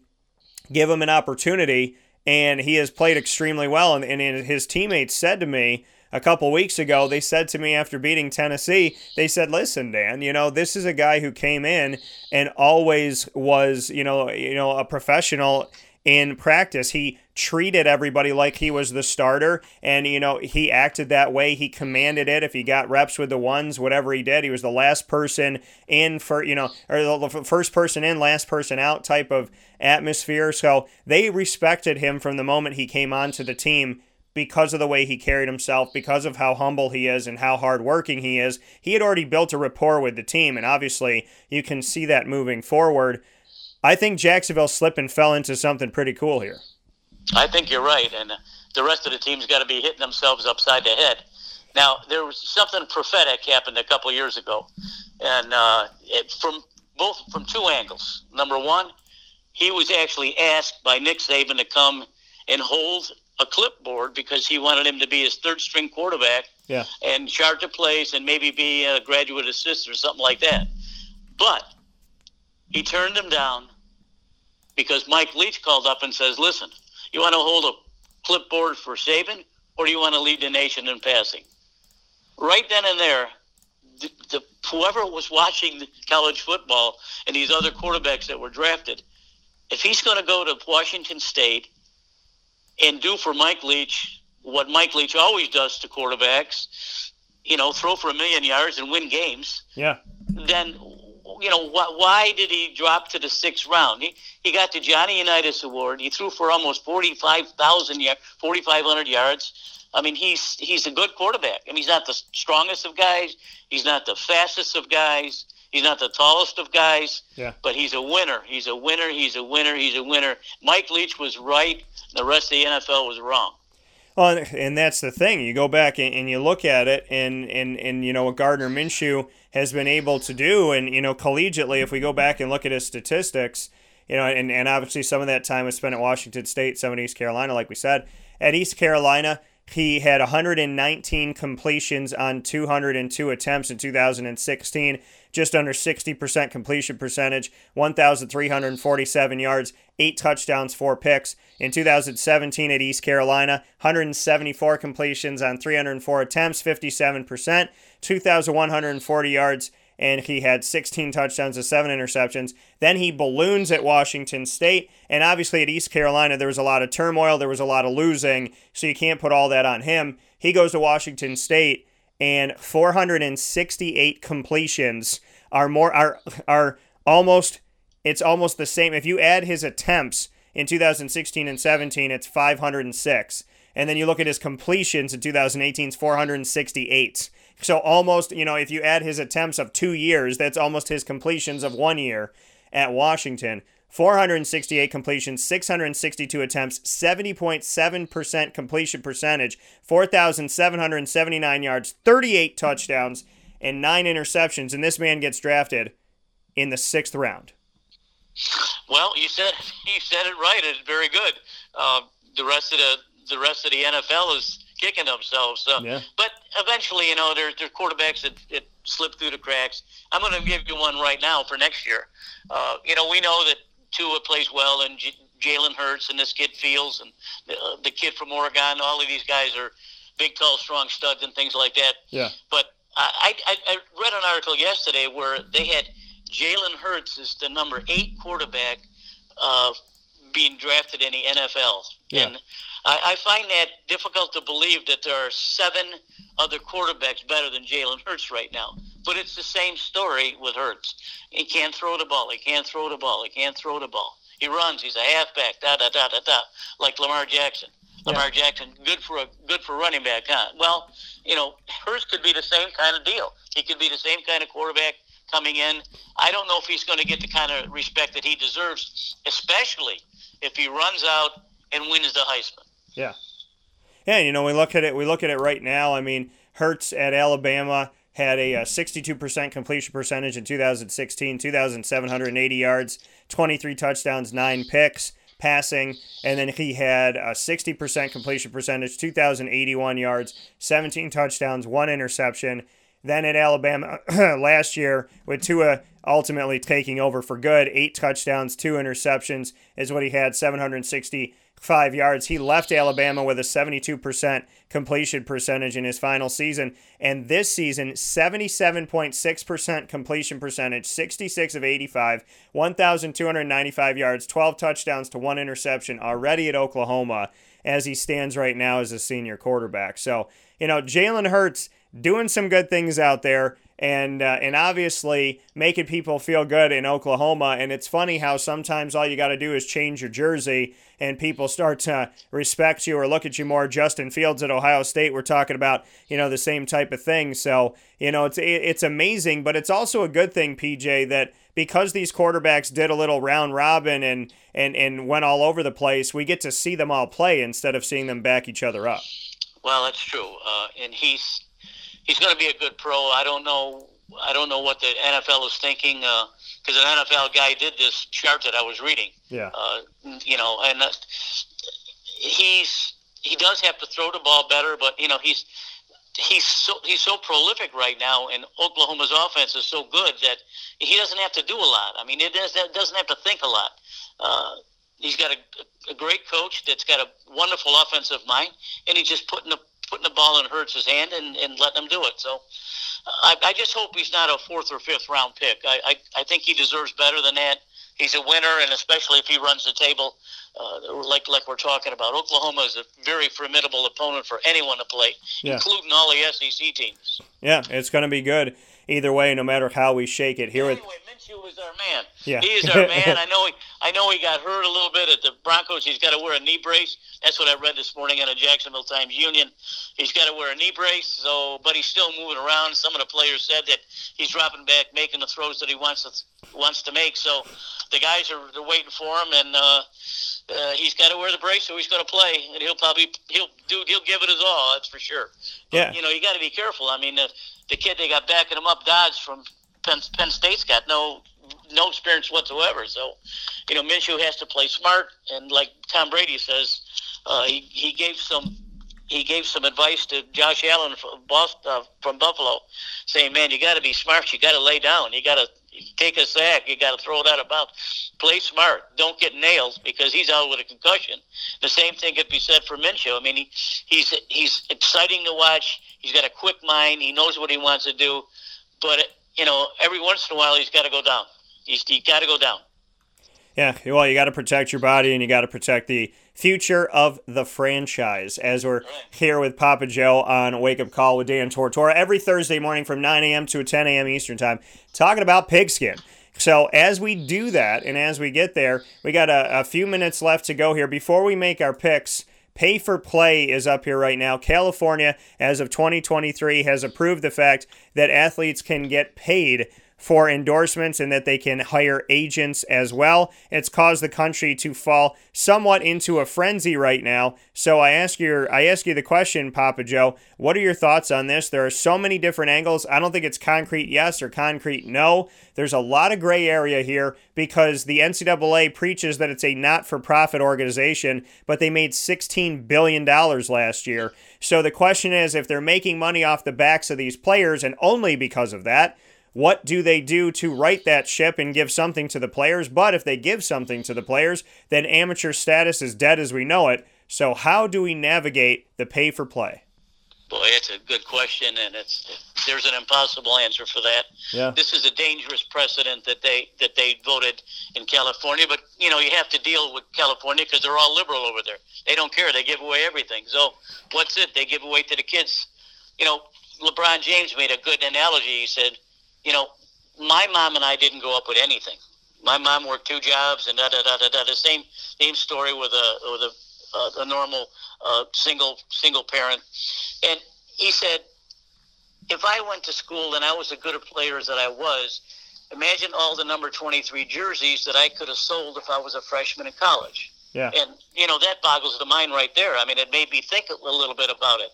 give him an opportunity. And he has played extremely well. And, and his teammates said to me a couple weeks ago, they said to me after beating Tennessee, they said, "Listen, Dan, you know this is a guy who came in and always was, you know, you know, a professional in practice. He treated everybody like he was the starter, and you know he acted that way. He commanded it. If he got reps with the ones, whatever he did, he was the last person in for you know, or the first person in, last person out type of atmosphere. So they respected him from the moment he came onto the team because of the way he carried himself, because of how humble he is and how hardworking he is. He had already built a rapport with the team, and obviously you can see that moving forward. I think Jacksonville slipped and fell into something pretty cool here. I think you're right, and the rest of the team's got to be hitting themselves upside the head. Now, there was something prophetic happened a couple years ago, and uh, it, from both from two angles. Number one, he was actually asked by Nick Saban to come and hold a clipboard because he wanted him to be his third string quarterback yeah. and charge a plays and maybe be a graduate assistant or something like that. But he turned him down because Mike Leach called up and says, "Listen, you want to hold a clipboard for Saban, or do you want to lead the nation in passing?" Right then and there, the, the, whoever was watching college football and these other quarterbacks that were drafted, if he's going to go to Washington State and do for Mike Leach what Mike Leach always does to quarterbacks, you know, throw for a million yards and win games. Yeah. Then you know, wh- why did he drop to the sixth round? He, he got the Johnny Unitas Award. He threw for almost 45,000 yards, 4,500 yards. I mean, he's he's a good quarterback. I mean, he's not the strongest of guys. He's not the fastest of guys. He's not the tallest of guys. Yeah. But he's a winner. He's a winner. He's a winner. He's a winner. Mike Leach was right. The rest of the NFL was wrong. Well, and that's the thing. You go back and, and you look at it, and, and, and you know what Gardner Minshew has been able to do, and you know collegiately, if we go back and look at his statistics, you know, and, and obviously some of that time was spent at Washington State, some at East Carolina, like we said. At East Carolina, he had 119 completions on 202 attempts in 2016, just under 60% completion percentage, 1,347 yards, eight touchdowns, four picks. In 2017 at East Carolina, 174 completions on 304 attempts, 57%, 2,140 yards, and he had 16 touchdowns and seven interceptions. Then he balloons at Washington State, and obviously at East Carolina, there was a lot of turmoil, there was a lot of losing, so you can't put all that on him. He goes to Washington State, and 468 completions are more are are almost it's almost the same. If you add his attempts in 2016 and 17, it's 506. And then you look at his completions in 2018, it's 468. So almost, you know, if you add his attempts of two years, that's almost his completions of one year at Washington. 468 completions, 662 attempts, 70.7% completion percentage, 4,779 yards, 38 touchdowns, and nine interceptions. And this man gets drafted in the sixth round. Well, you said *laughs* you said it right. It's very good. Uh, the rest of the the rest of the NFL is kicking themselves. So, yeah. but eventually, you know, there's there's quarterbacks that, that slip through the cracks. I'm going to give you one right now for next year. Uh, you know, we know that Tua plays well, and J- Jalen Hurts, and this kid Fields, and the, uh, the kid from Oregon. All of these guys are big, tall, strong studs and things like that. Yeah. But I, I, I read an article yesterday where they had Jalen Hurts is the number eight quarterback uh, being drafted in the NFL. Yeah. And I, I find that difficult to believe that there are seven other quarterbacks better than Jalen Hurts right now. But it's the same story with Hurts. He can't throw the ball. He can't throw the ball. He can't throw the ball. He runs. He's a halfback. Da da da da da. Like Lamar Jackson. Lamar Jackson, good for a good for running back, huh? Well, you know, Hurts could be the same kind of deal. He could be the same kind of quarterback coming in. I don't know if he's going to get the kind of respect that he deserves, especially if he runs out and wins the Heisman. Yeah. Yeah, you know, we look at it. We look at it right now. I mean, Hurts at Alabama had a, uh 62% completion percentage in 2016, 2,780 yards, 23 touchdowns, nine picks passing, and then he had a 60% completion percentage, 2,081 yards, 17 touchdowns, one interception. Then at Alabama *clears throat* last year, with Tua ultimately taking over for good, eight touchdowns, two interceptions is what he had, 765 yards. He left Alabama with a 72% completion percentage in his final season. And this season, 77.6% completion percentage, 66 of 85, 1,295 yards, 12 touchdowns to one interception already at Oklahoma as he stands right now as a senior quarterback. So, you know, Jalen Hurts doing some good things out there and uh, and obviously making people feel good in Oklahoma. And it's funny how sometimes all you got to do is change your jersey, and people start to respect you or look at you more. Justin Fields at Ohio State, we're talking about you know the same type of thing. So you know it's it's amazing, but it's also a good thing, PJ, that because these quarterbacks did a little round robin and and and went all over the place, we get to see them all play instead of seeing them back each other up. Well, that's true, uh, and he's he's going to be a good pro. I don't know. I don't know what the NFL is thinking because an NFL guy did this chart that I was reading. Yeah. Uh, you know, and uh, he's he does have to throw the ball better, but you know he's he's so he's so prolific right now, and Oklahoma's offense is so good that he doesn't have to do a lot. I mean, it doesn't doesn't have to think a lot. Uh, he's got a, a great coach that's got a wonderful offensive mind, and he's just putting the putting the ball in Hurts' hand and, and letting him do it. So I, I just hope he's not a fourth or fifth round pick. I, I, I think he deserves better than that. He's a winner, and especially if he runs the table, uh, like like we're talking about. Oklahoma is a very formidable opponent for anyone to play, Yeah. including all the SEC teams. Yeah, it's going to be good either way, no matter how we shake it. Here with Anyway, Minshew is our man. Yeah. He is our *laughs* man. I know he, I know he got hurt a little bit at the Broncos. He's got to wear a knee brace. That's what I read this morning in a Jacksonville Times Union. He's got to wear a knee brace. So, but he's still moving around. Some of the players said that he's dropping back, making the throws that he wants to wants to make. So, the guys are they're waiting for him, and uh, uh, he's got to wear the brace, so he's going to play, and he'll probably he'll do he'll give it his all. That's for sure. But, Yeah. you know, you got to be careful. I mean, the, the kid they got backing him up, Dodge from Penn, Penn State's got no no experience whatsoever. So, you know, Minshew has to play smart, and like Tom Brady says, uh, he he gave some he gave some advice to Josh Allen from Boston, uh, from Buffalo, saying, "Man, you got to be smart. You got to lay down. You got to take a sack. You got to throw it out. Play smart. Don't get nailed because he's out with a concussion." The same thing could be said for Minshew. I mean, he, he's he's exciting to watch. He's got a quick mind. He knows what he wants to do, but you know, every once in a while he's got to go down. He's he got to go down. Yeah, well, you got to protect your body and you got to protect the future of the franchise. As we're here with Papa Joe on Wake Up Call with Dan Tortora every Thursday morning from 9 a.m. to 10 a.m. Eastern Time, talking about pigskin. So as we do that and as we get there, we got a, a few minutes left to go here before we make our picks. Pay for play is up here right now. California, as of 2023, has approved the fact that athletes can get paid for endorsements and that they can hire agents as well. It's caused the country to fall somewhat into a frenzy right now. So I ask you I ask you the question, Papa Joe, what are your thoughts on this? There are so many different angles. I don't think it's concrete yes or concrete no. There's a lot of gray area here because the NCAA preaches that it's a not-for-profit organization, but they made 16 billion dollars last year. So the question is if they're making money off the backs of these players and only because of that, what do they do to right that ship and give something to the players? But if they give something to the players, then amateur status is dead as we know it. So, how do we navigate the pay for play? Boy, it's a good question, and it's there's an impossible answer for that. Yeah. This is a dangerous precedent that they that they voted in California, but you know you have to deal with California because they're all liberal over there. They don't care; they give away everything. So what's it? They give away to the kids. You know, LeBron James made a good analogy. He said, you know, my mom and I didn't grow up with anything. My mom worked two jobs and da da da da da. The same same story with a with a uh, a normal uh, single single parent, and he said, if I went to school and I was as good a player as that I was, imagine all the number 23 jerseys that I could have sold if I was a freshman in college. Yeah. And you know that boggles the mind right there. I mean, it made me think a little bit about it.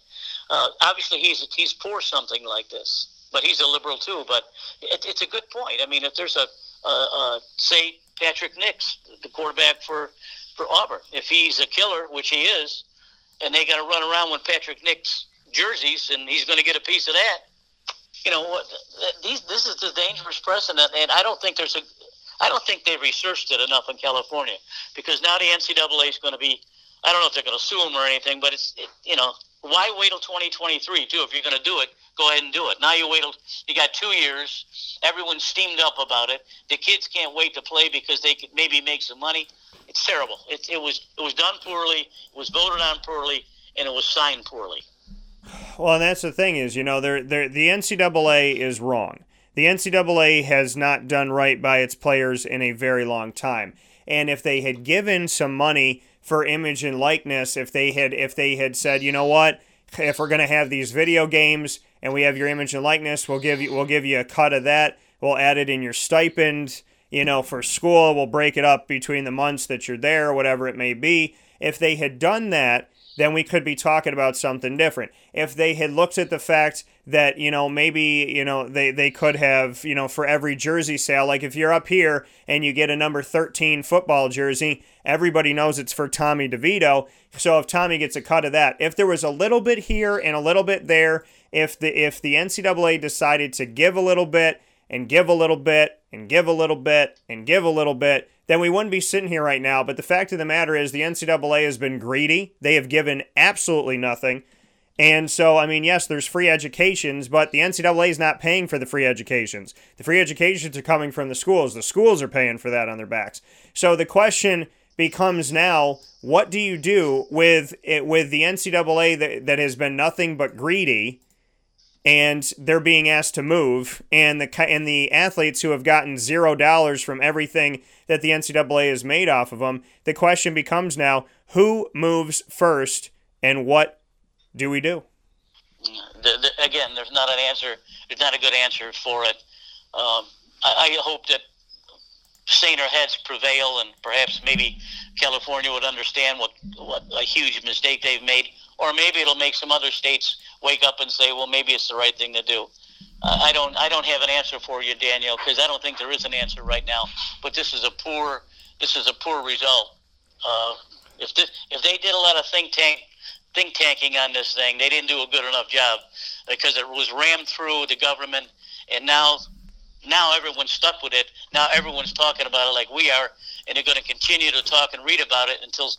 Uh, obviously, he's he's for something like this, but he's a liberal too. But it, it's a good point. I mean, if there's a, a, a say Patrick Nix, the quarterback for for Auburn, if he's a killer, which he is, and they got to run around with Patrick Nix jerseys, and he's going to get a piece of that. You know what? These this is the dangerous precedent, and I don't think there's a. I don't think they researched it enough in California because now the NCAA is going to be. I don't know if they're going to sue them or anything, but it's it, you know why wait till 2023 too? If you're going to do it, go ahead and do it. Now you wait you got two years. Everyone's steamed up about it. The kids can't wait to play because they could maybe make some money. It's terrible. It, it was it was done poorly. It was voted on poorly, and it was signed poorly. Well, and that's the thing is, you know, they're, they're, the NCAA is wrong. The NCAA has not done right by its players in a very long time. And if they had given some money for image and likeness, if they had if they had said, you know what, if we're going to have these video games and we have your image and likeness, we'll give you we'll give you a cut of that. We'll add it in your stipend, you know, for school. We'll break it up between the months that you're there, whatever it may be. If they had done that, then we could be talking about something different. If they had looked at the fact that, you know, maybe, you know, they, they could have, you know, for every jersey sale, like if you're up here and you get a number 13 football jersey, everybody knows it's for Tommy DeVito. So if Tommy gets a cut of that, if there was a little bit here and a little bit there, if the if the NCAA decided to give a little bit and give a little bit and give a little bit and give a little bit, then we wouldn't be sitting here right now. But the fact of the matter is, the NCAA has been greedy. They have given absolutely nothing. And so, I mean, yes, there's free educations, but the NCAA is not paying for the free educations. The free educations are coming from the schools. The schools are paying for that on their backs. So the question becomes now, what do you do with it with the NCAA that, that has been nothing but greedy? and they're being asked to move, and the and the athletes who have gotten zero dollars from everything that the NCAA has made off of them. The question becomes now: who moves first, and what do we do? The, the, again, there's not an answer. There's not a good answer for it. Um, I, I hope that saner heads prevail, and perhaps maybe California would understand what what a huge mistake they've made, or maybe it'll make some other states wake up and say, well, maybe it's the right thing to do. Uh, I don't I don't have an answer for you, Daniel, because I don't think there is an answer right now. But this is a poor this is a poor result. Uh, if this, if they did a lot of think tank think tanking on this thing, they didn't do a good enough job because it was rammed through the government, and now now everyone's stuck with it. Now everyone's talking about it like we are, and they're going to continue to talk and read about it until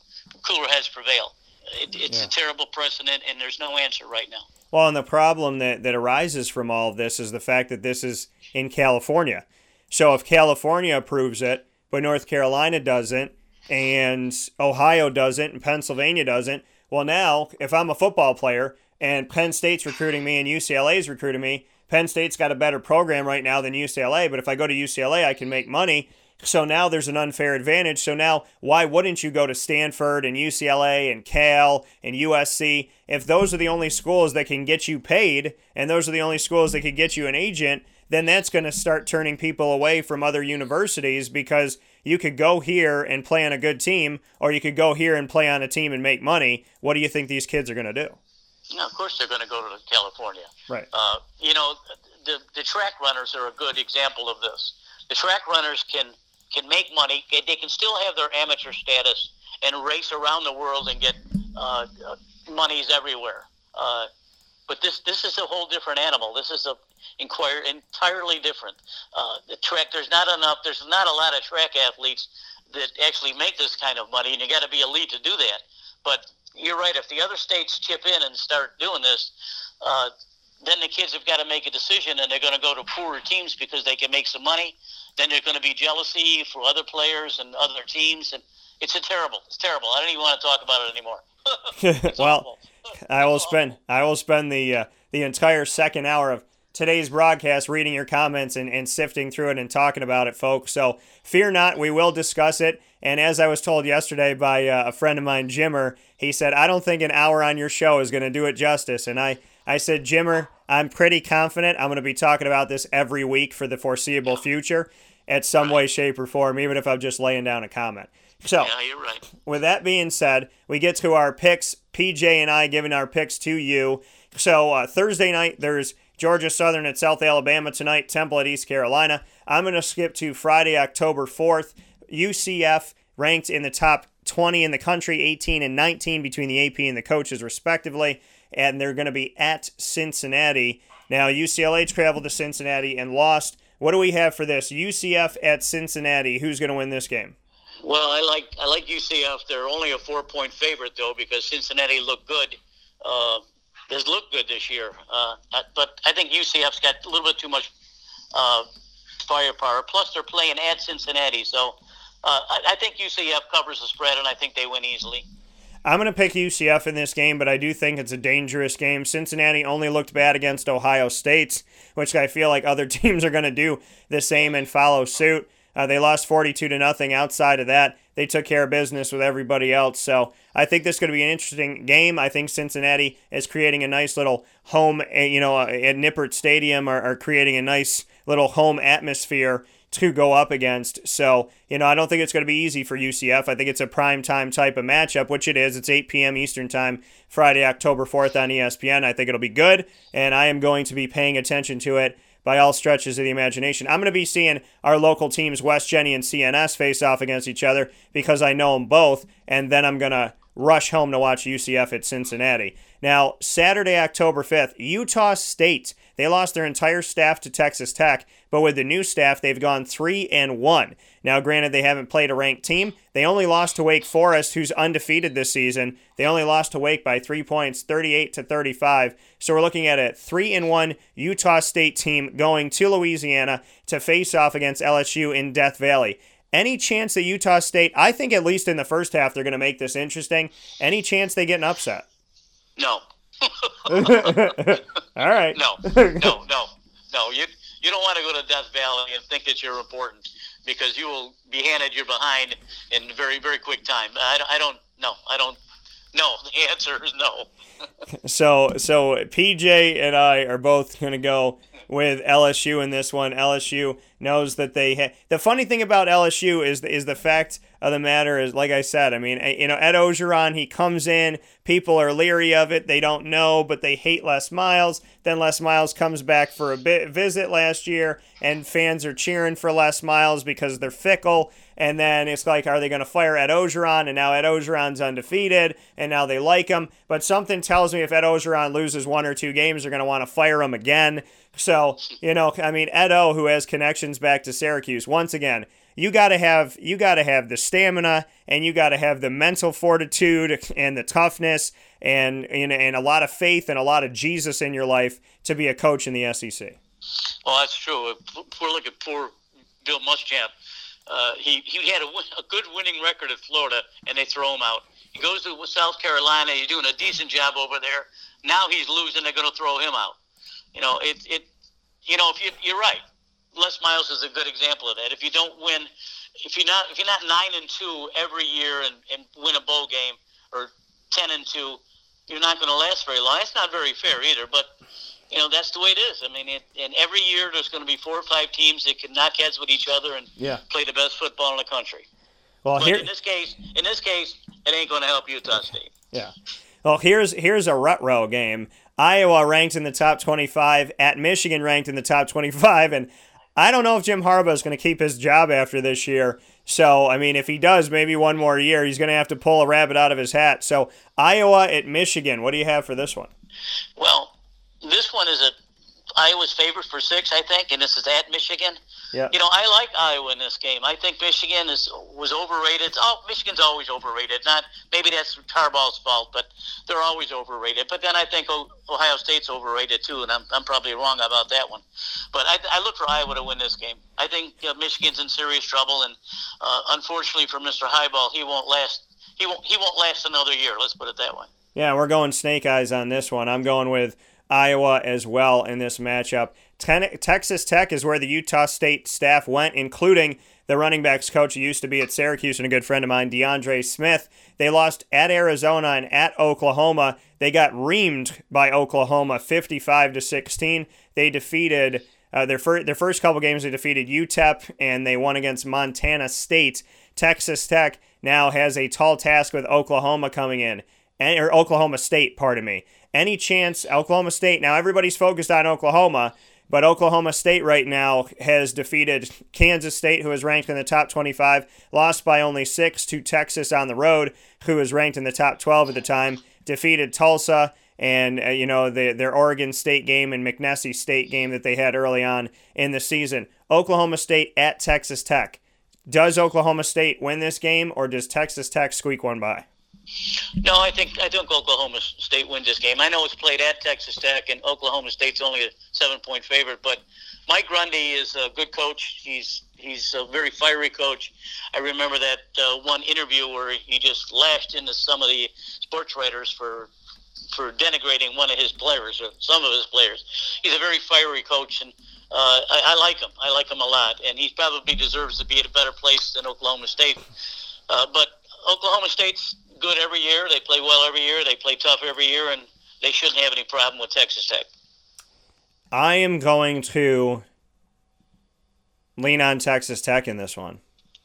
cooler heads prevail. It, it's yeah. a terrible precedent, and there's no answer right now. Well, and the problem that, that arises from all of this is the fact that this is in California. So if California approves it, but North Carolina doesn't, and Ohio doesn't, and Pennsylvania doesn't, well, now if I'm a football player and Penn State's recruiting me and UCLA's recruiting me, Penn State's got a better program right now than UCLA, but if I go to UCLA, I can make money. So now there's an unfair advantage. So now, why wouldn't you go to Stanford and UCLA and Cal and USC if those are the only schools that can get you paid and those are the only schools that can get you an agent? Then that's going to start turning people away from other universities because you could go here and play on a good team, or you could go here and play on a team and make money. What do you think these kids are going to do? No, of course they're going to go to California. Right. Uh, you know, the the track runners are a good example of this. The track runners can can make money. They can still have their amateur status and race around the world and get uh, monies everywhere. Uh, but this this is a whole different animal. This is a inquire entirely different. Uh, the track there's not enough. There's not a lot of track athletes that actually make this kind of money, and you got to be elite to do that. But you're right. If the other states chip in and start doing this, uh, then the kids have got to make a decision, and they're going to go to poorer teams because they can make some money. Then there's going to be jealousy for other players and other teams, and it's a terrible. It's terrible. I don't even want to talk about it anymore. *laughs* well, I will spend I will spend the uh, the entire second hour of today's broadcast reading your comments and, and sifting through it and talking about it, folks. So fear not, we will discuss it. And as I was told yesterday by uh, a friend of mine, Jimmer, he said, I don't think an hour on your show is going to do it justice. And I, I said, Jimmer, I'm pretty confident I'm going to be talking about this every week for the foreseeable future at some way, shape, or form, even if I'm just laying down a comment. So, yeah, you're right. with that being said, we get to our picks. PJ and I giving our picks to you. So, uh, Thursday night, there's Georgia Southern at South Alabama tonight, Temple at East Carolina. I'm going to skip to Friday, October 4th. UCF ranked in the top 20 in the country, 18 and 19 between the AP and the coaches, respectively. And they're going to be at Cincinnati. Now, UCLA traveled to Cincinnati and lost. What do we have for this? UCF at Cincinnati. Who's going to win this game? Well, I like I like UCF. They're only a four point favorite though because Cincinnati looked good. Uh, has looked good this year, uh, but I think UCF's got a little bit too much uh, firepower. Plus, they're playing at Cincinnati, so uh, I, I think UCF covers the spread, and I think they win easily. I'm going to pick UCF in this game, but I do think it's a dangerous game. Cincinnati only looked bad against Ohio State, which I feel like other *laughs* teams are going to do the same and follow suit. Uh, they lost 42 to nothing. Outside of that, they took care of business with everybody else. So I think this is going to be an interesting game. I think Cincinnati is creating a nice little home, eh, you know, uh, at Nippert Stadium, are, are creating a nice little home atmosphere to go up against. So, you know, I don't think it's going to be easy for UCF. I think it's a prime time type of matchup, which it is. It's 8 p.m. Eastern Time, Friday, October 4th on ESPN. I think it'll be good, and I am going to be paying attention to it by all stretches of the imagination. I'm going to be seeing our local teams, West Jenny and CNS, face off against each other because I know them both, and then I'm going to rush home to watch UCF at Cincinnati. Now, Saturday, October 5th, Utah State. They lost their entire staff to Texas Tech, but with the new staff, they've gone 3 and 1. Now, granted, they haven't played a ranked team. They only lost to Wake Forest, who's undefeated this season. They only lost to Wake by 3 points, 38 to 35. So we're looking at a 3 and 1 Utah State team going to Louisiana to face off against LSU in Death Valley. Any chance that Utah State, I think at least in the first half, they're going to make this interesting. Any chance they get an upset? No. *laughs* *laughs* All right. No, no, no, no. You you don't want to go to Death Valley and think that you're important because you will be handed your behind in very very quick time. I, I don't. No, I don't. No, *laughs* the answer is no. so so PJ and I are both going to go with LSU in this one. LSU knows that they ha- the funny thing about LSU is is the fact of the matter is like I said. I mean, you know, Ed Orgeron, he comes in, people are leery of it, they don't know, but they hate Les Miles. Then Les Miles comes back for a bit visit last year, and fans are cheering for Les Miles because they're fickle. And then it's like, are they going to fire Ed Orgeron? And now Ed Orgeron's undefeated, and now they like him. But something tells me if Ed Orgeron loses one or two games, they're going to want to fire him again. So, you know, I mean, Ed O, who has connections back to Syracuse, once again, you got to have you got to have the stamina and you got to have the mental fortitude and the toughness and, and and a lot of faith and a lot of Jesus in your life to be a coach in the SEC. Well, that's true. If we're looking for Bill Muschamp, uh, he he had a, a good winning record at Florida, and they throw him out. He goes to South Carolina. He's doing a decent job over there. Now he's losing. They're going to throw him out. You know, it it. You know, if you you're right. Les Miles is a good example of that. If you don't win, if you're not if you're not nine and two every year and, and win a bowl game or ten and two, you're not going to last very long. That's not very fair either. But you know that's the way it is. I mean, it, and every year there's going to be four or five teams that can knock heads with each other and yeah. play the best football in the country. Well, but here in this case, in this case, it ain't going to help Utah State. Yeah. Well, here's here's a rut row game. Iowa ranked in the top 25, at Michigan ranked in the top 25, and I don't know if Jim Harbaugh is going to keep his job after this year. So, I mean, if he does, maybe one more year, he's going to have to pull a rabbit out of his hat. So, Iowa at Michigan, what do you have for this one? Well, this one is a Iowa's favorite for six, I think, and this is at Michigan. Yeah. You know, I like Iowa in this game. I think Michigan is was overrated. Oh, Michigan's always overrated. Not maybe that's Tarball's fault, but they're always overrated. But then I think Ohio State's overrated too, and I'm, I'm probably wrong about that one. But I, I look for Iowa to win this game. I think uh, Michigan's in serious trouble, and uh, unfortunately for Mr. Highball, he won't last. He won't. He won't last another year. Let's put it that way. Yeah, we're going snake eyes on this one. I'm going with Iowa as well in this matchup. Texas Tech is where the Utah State staff went, including the running backs coach who used to be at Syracuse and a good friend of mine, DeAndre Smith. They lost at Arizona and at Oklahoma. They got reamed by Oklahoma 55 to 16. They defeated uh, their, fir- their first couple games, they defeated UTEP and they won against Montana State. Texas Tech now has a tall task with Oklahoma coming in, and, or Oklahoma State, pardon me any chance Oklahoma State, now everybody's focused on Oklahoma, but Oklahoma State right now has defeated Kansas State, who is ranked in the top 25, lost by only six to Texas on the road, who is ranked in the top 12 at the time, defeated Tulsa, and uh, you know the, their Oregon State game and McNeese State game that they had early on in the season. Oklahoma State at Texas Tech. Does Oklahoma State win this game, or does Texas Tech squeak one by? No, I think I think Oklahoma State wins this game. I know it's played at Texas Tech, and Oklahoma State's only a seven-point favorite. But Mike Gundy is a good coach. He's he's a very fiery coach. I remember that uh, one interview where he just lashed into some of the sports writers for for denigrating one of his players or some of his players. He's a very fiery coach, and uh, I, I like him. I like him a lot, and he probably deserves to be at a better place than Oklahoma State. Uh, but Oklahoma State's good every year. They play well every year. They play tough every year, and they shouldn't have any problem with Texas Tech. I am going to lean on Texas Tech in this one.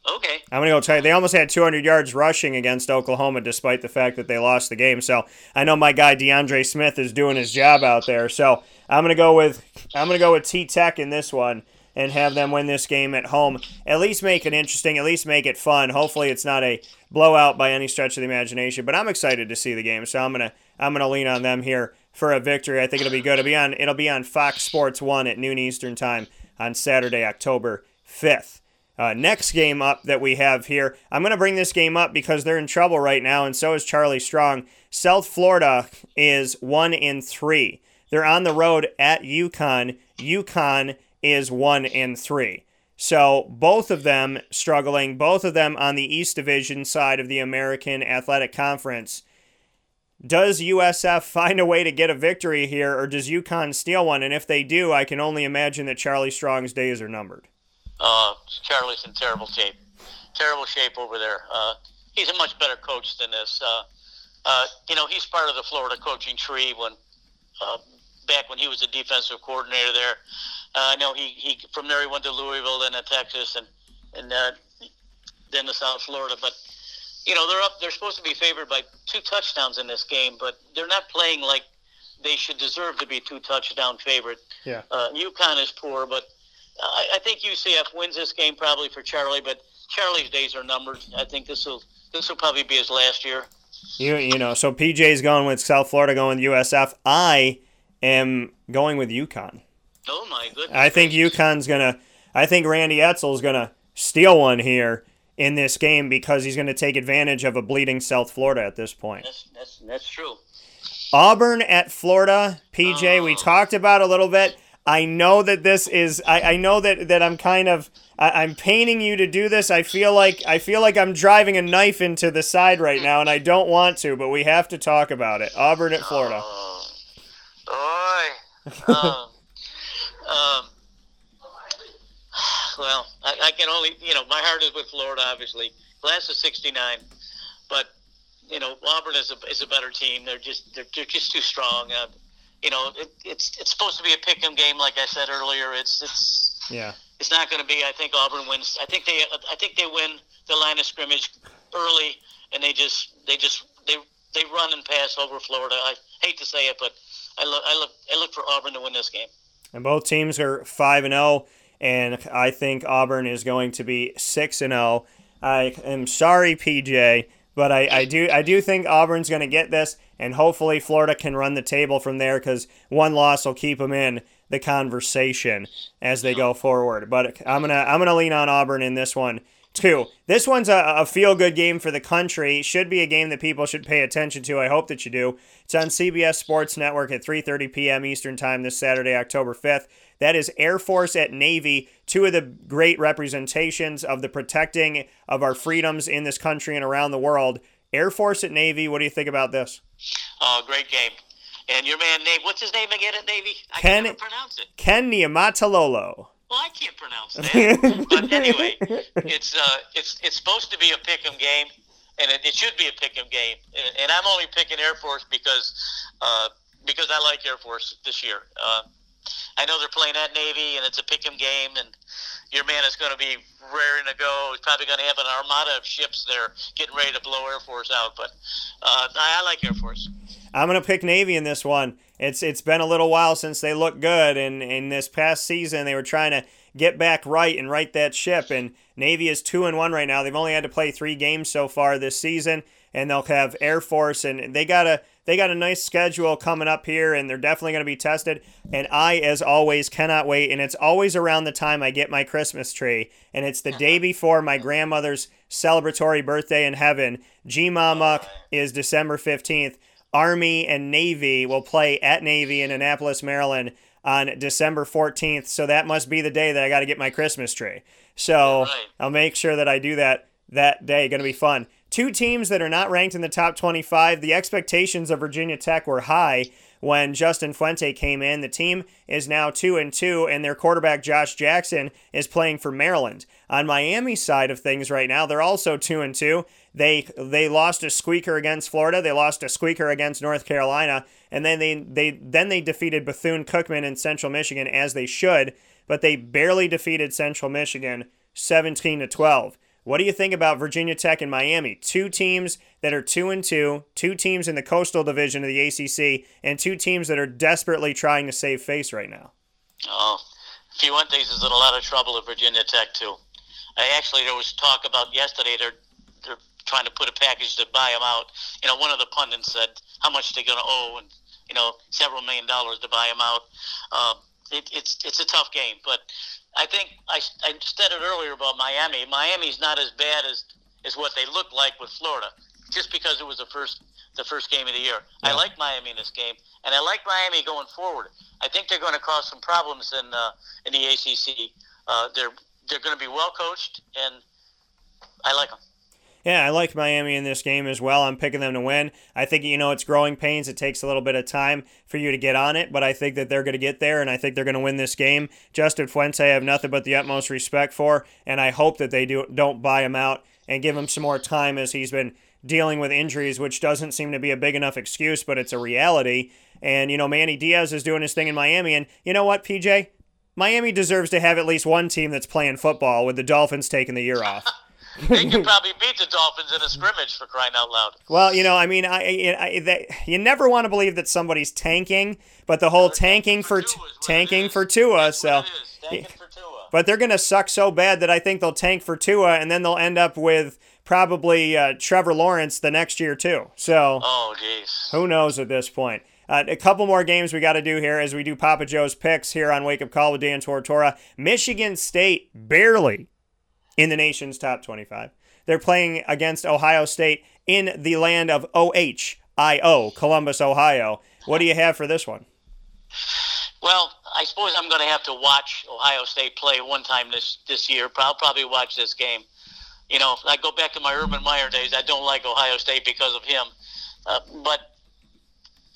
Okay. I'm going to go tell you, they almost had 200 yards rushing against Oklahoma despite the fact that they lost the game. So I know my guy DeAndre Smith is doing his job out there. So I'm going to go with I'm going to go with T Tech in this one and have them win this game at home. At least make it interesting, at least make it fun. Hopefully it's not a blowout by any stretch of the imagination, but I'm excited to see the game. So I'm going to I'm going to lean on them here for a victory. I think it'll be good. It'll be on it'll be on Fox Sports 1 at noon Eastern Time on Saturday, October 5th. Uh, next game up that we have here, I'm going to bring this game up because they're in trouble right now, and so is Charlie Strong. South Florida is one in three. They're on the road at UConn. UConn is one in three. So both of them struggling, both of them on the East Division side of the American Athletic Conference. Does USF find a way to get a victory here, or does UConn steal one? And if they do, I can only imagine that Charlie Strong's days are numbered. Uh, Charlie's in terrible shape. Terrible shape over there. Uh, he's a much better coach than this. Uh, uh, you know, he's part of the Florida coaching tree when uh, back when he was the defensive coordinator there. Uh, I know he, he from there he went to Louisville, then to Texas, and and then to South Florida. But you know they're up. They're supposed to be favored by two touchdowns in this game, but they're not playing like they should deserve to be two touchdown favorite. Yeah. Uh, UConn is poor, but I, I think UCF wins this game probably for Charlie. But Charlie's days are numbered. I think this will this will probably be his last year. You you know, so PJ's going with South Florida, going with USF. I am going with UConn. Oh my goodness! I think. UConn's gonna. I think Randy Edsall's gonna steal one here in this game because he's gonna take advantage of a bleeding South Florida at this point. That's that's that's true. Auburn at Florida, PJ. We Oh. talked about a little bit. I know that this is. I, I know that that I'm kind of. I, I'm painting you to do this. I feel like I feel like I'm driving a knife into the side right now, and I don't want to, but we have to talk about it. Auburn at Florida. Oh, boy. *laughs* um, um, well, I, I can only, you know, my heart is with Florida, obviously. Class of '69, but you know, Auburn is a is a better team. They're just they're, they're just too strong. Uh, you know, it, it's it's supposed to be a pick 'em game, like I said earlier. It's it's Yeah. it's not going to be. I think Auburn wins. I think they I think they win the line of scrimmage early, and they just they just they they run and pass over Florida. I hate to say it, but I look I look I look for Auburn to win this game. And both teams are 5 and 0 and I think Auburn is going to be 6 and 0. I am sorry PJ, But I, I do I do think Auburn's going to get this, and hopefully Florida can run the table from there because one loss will keep them in the conversation as they go forward. But I'm gonna I'm gonna lean on Auburn in this one too. This one's a, a feel good game for the country. Should be a game that people should pay attention to. I hope that you do. It's on CBS Sports Network at 3:30 p.m. Eastern Time this Saturday, October 5th. That is Air Force at Navy, two of the great representations of the protecting of our freedoms in this country and around the world. Air Force at Navy. What do you think about this? Oh, great game. And your man, Nate, what's his name again at Navy? I Ken- can't pronounce it. Ken Niumatalolo. Well, I can't pronounce that. *laughs* but anyway, it's uh, it's it's supposed to be a pick'em game, and it, it should be a pick'em game. And, and I'm only picking Air Force because uh, because I like Air Force this year. Uh, I know they're playing at Navy, and it's a pick'em game, and your man is going to be raring to go. He's probably going to have an armada of ships there getting ready to blow Air Force out. But uh, I, I like Air Force. I'm gonna pick Navy in this one. It's it's been a little while since they looked good, and in this past season they were trying to get back right and right that ship. And Navy is two and one right now. They've only had to play three games so far this season, and they'll have Air Force, and they got a they got a nice schedule coming up here, and they're definitely going to be tested. And I, as always, cannot wait. And it's always around the time I get my Christmas tree, and it's the day before my grandmother's celebratory birthday in heaven. G Mama is December fifteenth. Army and Navy will play at Navy in Annapolis, Maryland on December 14th. So that must be the day that I got to get my Christmas tree. So right. I'll make sure that I do that that day. Going to be fun. Two teams that are not ranked in the top 25. The expectations of Virginia Tech were high when Justin Fuente came in. The team is now 2 and 2 and their quarterback Josh Jackson is playing for Maryland. On Miami's side of things right now, they're also 2 and 2. They they lost a squeaker against Florida, they lost a squeaker against North Carolina, and then they they then they defeated Bethune-Cookman in Central Michigan as they should, but they barely defeated Central Michigan 17 to 12. What do you think about Virginia Tech and Miami? Two teams that are two and two, two teams in the coastal division of the ACC, and two teams that are desperately trying to save face right now. Oh, Fuentes is in a lot of trouble at Virginia Tech too. I actually there was talk about yesterday. They're they're trying to put a package to buy him out. You know, one of the pundits said how much they're going to owe, and you know, several million dollars to buy him out. Uh, it, it's it's a tough game, but I think I, I said it earlier about Miami. Miami's not as bad as as what they look like with Florida, just because it was the first the first game of the year. Yeah. I like Miami in this game, and I like Miami going forward. I think they're going to cause some problems in uh, in the ACC. Uh, they're they're going to be well coached, and I like them. Yeah, I like Miami in this game as well. I'm picking them to win. I think, you know, it's growing pains. It takes a little bit of time for you to get on it, but I think that they're going to get there, and I think they're going to win this game. Justin Fuente, I have nothing but the utmost respect for, and I hope that they do, don't buy him out and give him some more time as he's been dealing with injuries, which doesn't seem to be a big enough excuse, but it's a reality. And, you know, Manny Diaz is doing his thing in Miami, and you know what, PJ? Miami deserves to have at least one team that's playing football with the Dolphins taking the year off. *laughs* They could probably beat the Dolphins in a scrimmage for crying out loud. Well, you know, I mean, I, I, I that, you never want to believe that somebody's tanking, but the whole tanking for Tua is what tanking for Tua, so what it is. Tanking for Tua. but they're gonna suck so bad that I think they'll tank for Tua, and then they'll end up with probably uh, Trevor Lawrence the next year too. So Oh, jeez. who knows at this point? Uh, a couple more games we got to do here as we do Papa Joe's picks here on Wake Up Call with Dan Tortora. Michigan State barely in the nation's top 25. They're playing against Ohio State in the land of OHIO, Columbus, Ohio. What do you have for this one? Well, I suppose I'm going to have to watch Ohio State play one time this this year. I'll probably watch this game. You know, I go back to my Urban Meyer days. I don't like Ohio State because of him, uh, but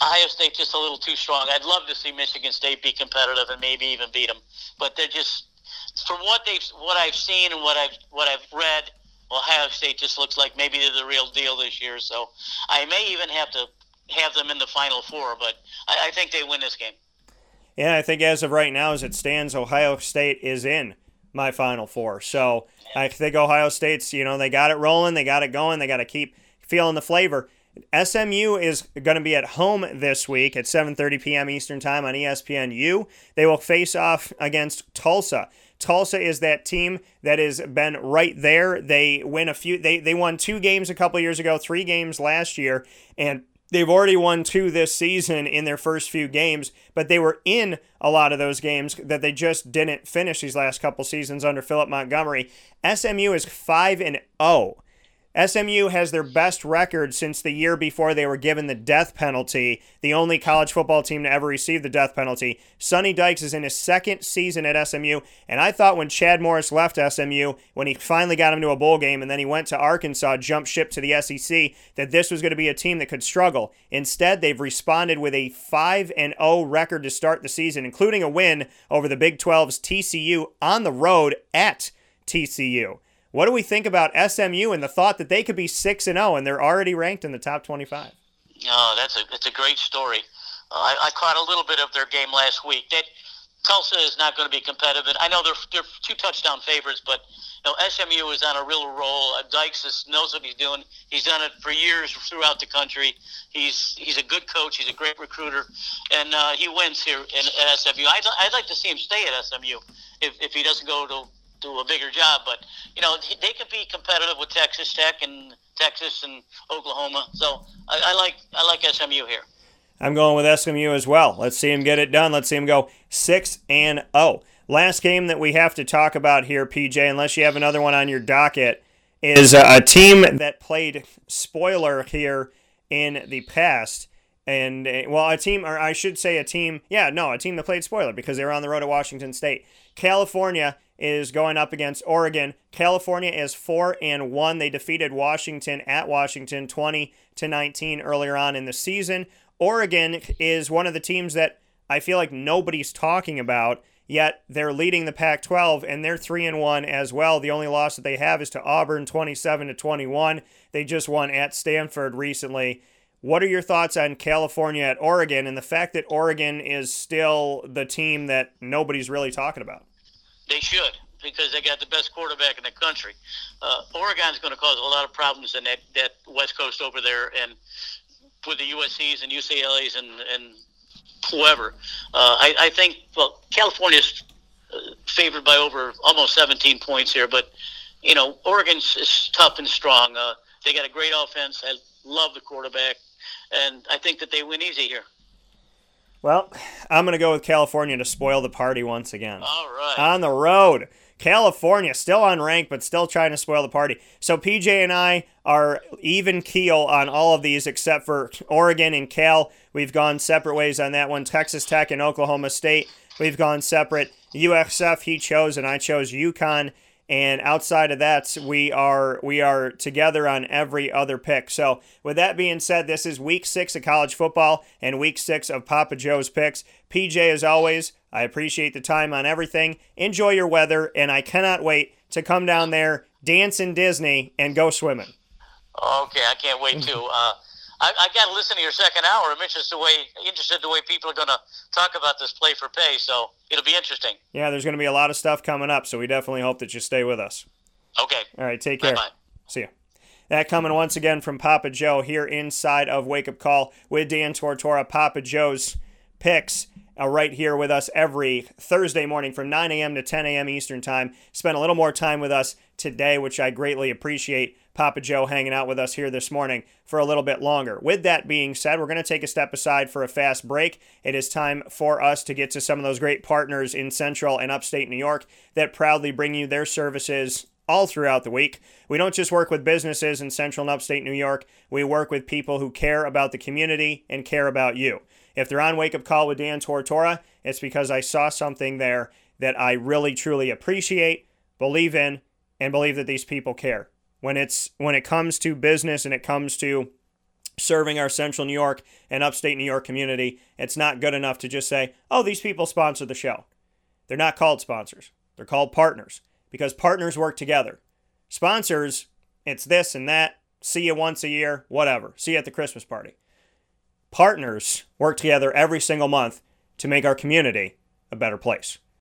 Ohio State's just a little too strong. I'd love to see Michigan State be competitive and maybe even beat them, but they're just from what they've what I've seen and what I've what I've read. Ohio State just looks like maybe they're the real deal this year. So I may even have to have them in the Final Four, but I, I think they win this game. Yeah, I think as of right now, as it stands, Ohio State is in my Final Four. So I think Ohio State's, you know, they got it rolling, they got it going, they got to keep feeling the flavor. SMU is going to be at home this week at 7:30 p.m. Eastern Time on ESPNU. They will face off against Tulsa. Tulsa is that team that has been right there. They win a few. They they won two games a couple years ago, three games last year, and they've already won two this season in their first few games. But they were in a lot of those games that they just didn't finish these last couple seasons under Philip Montgomery. SMU is five and zero oh SMU has their best record since the year before they were given the death penalty, the only college football team to ever receive the death penalty. Sonny Dykes is in his second season at SMU, and I thought when Chad Morris left SMU, when he finally got him to a bowl game and then he went to Arkansas, jumped ship to the SEC, that this was going to be a team that could struggle. Instead, they've responded with a 5 and 0 record to start the season, including a win over the Big 12's TCU on the road at TCU. What do we think about SMU and the thought that they could be six and zero oh and they're already ranked in the top twenty-five? Oh, that's a that's a great story. Uh, I, I caught a little bit of their game last week. That Tulsa is not going to be competitive. I know they're they're two touchdown favorites, but you know SMU is on a real roll. Uh, Dykes is, knows what he's doing. He's done it for years throughout the country. He's he's a good coach. He's a great recruiter, and uh, he wins here in, at SMU. I'd, I'd like to see him stay at SMU if, if he doesn't go to do a bigger job. But you know, they could be competitive with Texas Tech and Texas and Oklahoma. So I, I like I like SMU here. I'm going with SMU as well. Let's see him get it done. Let's see him go six and. Oh. Last game that we have to talk about here, PJ, unless you have another one on your docket, is uh, a team that played spoiler here in the past. And eh, well, a team, or I should say, a team. Yeah, no, a team that played spoiler because they were on the road to Washington State. California is going up against Oregon. California is 4 and 1. They defeated Washington at Washington 20 to 19 earlier on in the season. Oregon is one of the teams that I feel like nobody's talking about, yet they're leading the Pac-12 and they're 3 and 1 as well. The only loss that they have is to Auburn 27 to 21. They just won at Stanford recently. What are your thoughts on California at Oregon and the fact that Oregon is still the team that nobody's really talking about? They should because they got the best quarterback in the country. Uh, Oregon's going to cause a lot of problems in that, that West Coast over there, and with the USC's and UCLA's and and whoever. Uh, I, I think well, California's uh, favored by over almost 17 points here, but you know Oregon's is tough and strong. Uh, they got a great offense. I love the quarterback, and I think that they win easy here. Well, I'm going to go with California to spoil the party once again. All right. On the road. California still unranked, but still trying to spoil the party. So PJ and I are even keel on all of these except for Oregon and Cal. We've gone separate ways on that one. Texas Tech and Oklahoma State, we've gone separate. USF he chose, and I chose UConn. And outside of that, we are we are together on every other pick. So with that being said, this is week six of college football and week six of Papa Joe's picks. PJ, as always, I appreciate the time on everything. Enjoy your weather, and I cannot wait to come down there, dance in Disney, and go swimming. Okay, I can't wait to. Uh, I, I got to listen to your second hour. I'm interested the way interested the way people are going to talk about this play for pay. So it'll be interesting. Yeah, there's going to be a lot of stuff coming up. So we definitely hope that you stay with us. Okay. All right. Take care. Bye-bye. See you. That coming once again from Papa Joe here inside of Wake Up Call with Dan Tortora. Papa Joe's picks uh, right here with us every Thursday morning from 9 a.m. to 10 a.m. Eastern Time. Spend a little more time with us today, which I greatly appreciate. Papa Joe hanging out with us here this morning for a little bit longer. With that being said, we're going to take a step aside for a fast break. It is time for us to get to some of those great partners in Central and Upstate New York that proudly bring you their services all throughout the week. We don't just work with businesses in Central and Upstate New York, we work with people who care about the community and care about you. If they're on Wake Up Call with Dan Tortora, it's because I saw something there that I really truly appreciate, believe in, and believe that these people care. When it's when it comes to business and it comes to serving our central New York and upstate New York community, it's not good enough to just say, "Oh, these people sponsor the show." They're not called sponsors. They're called partners because partners work together. Sponsors, it's this and that. See you once a year, whatever. See you at the Christmas party. Partners work together every single month to make our community a better place.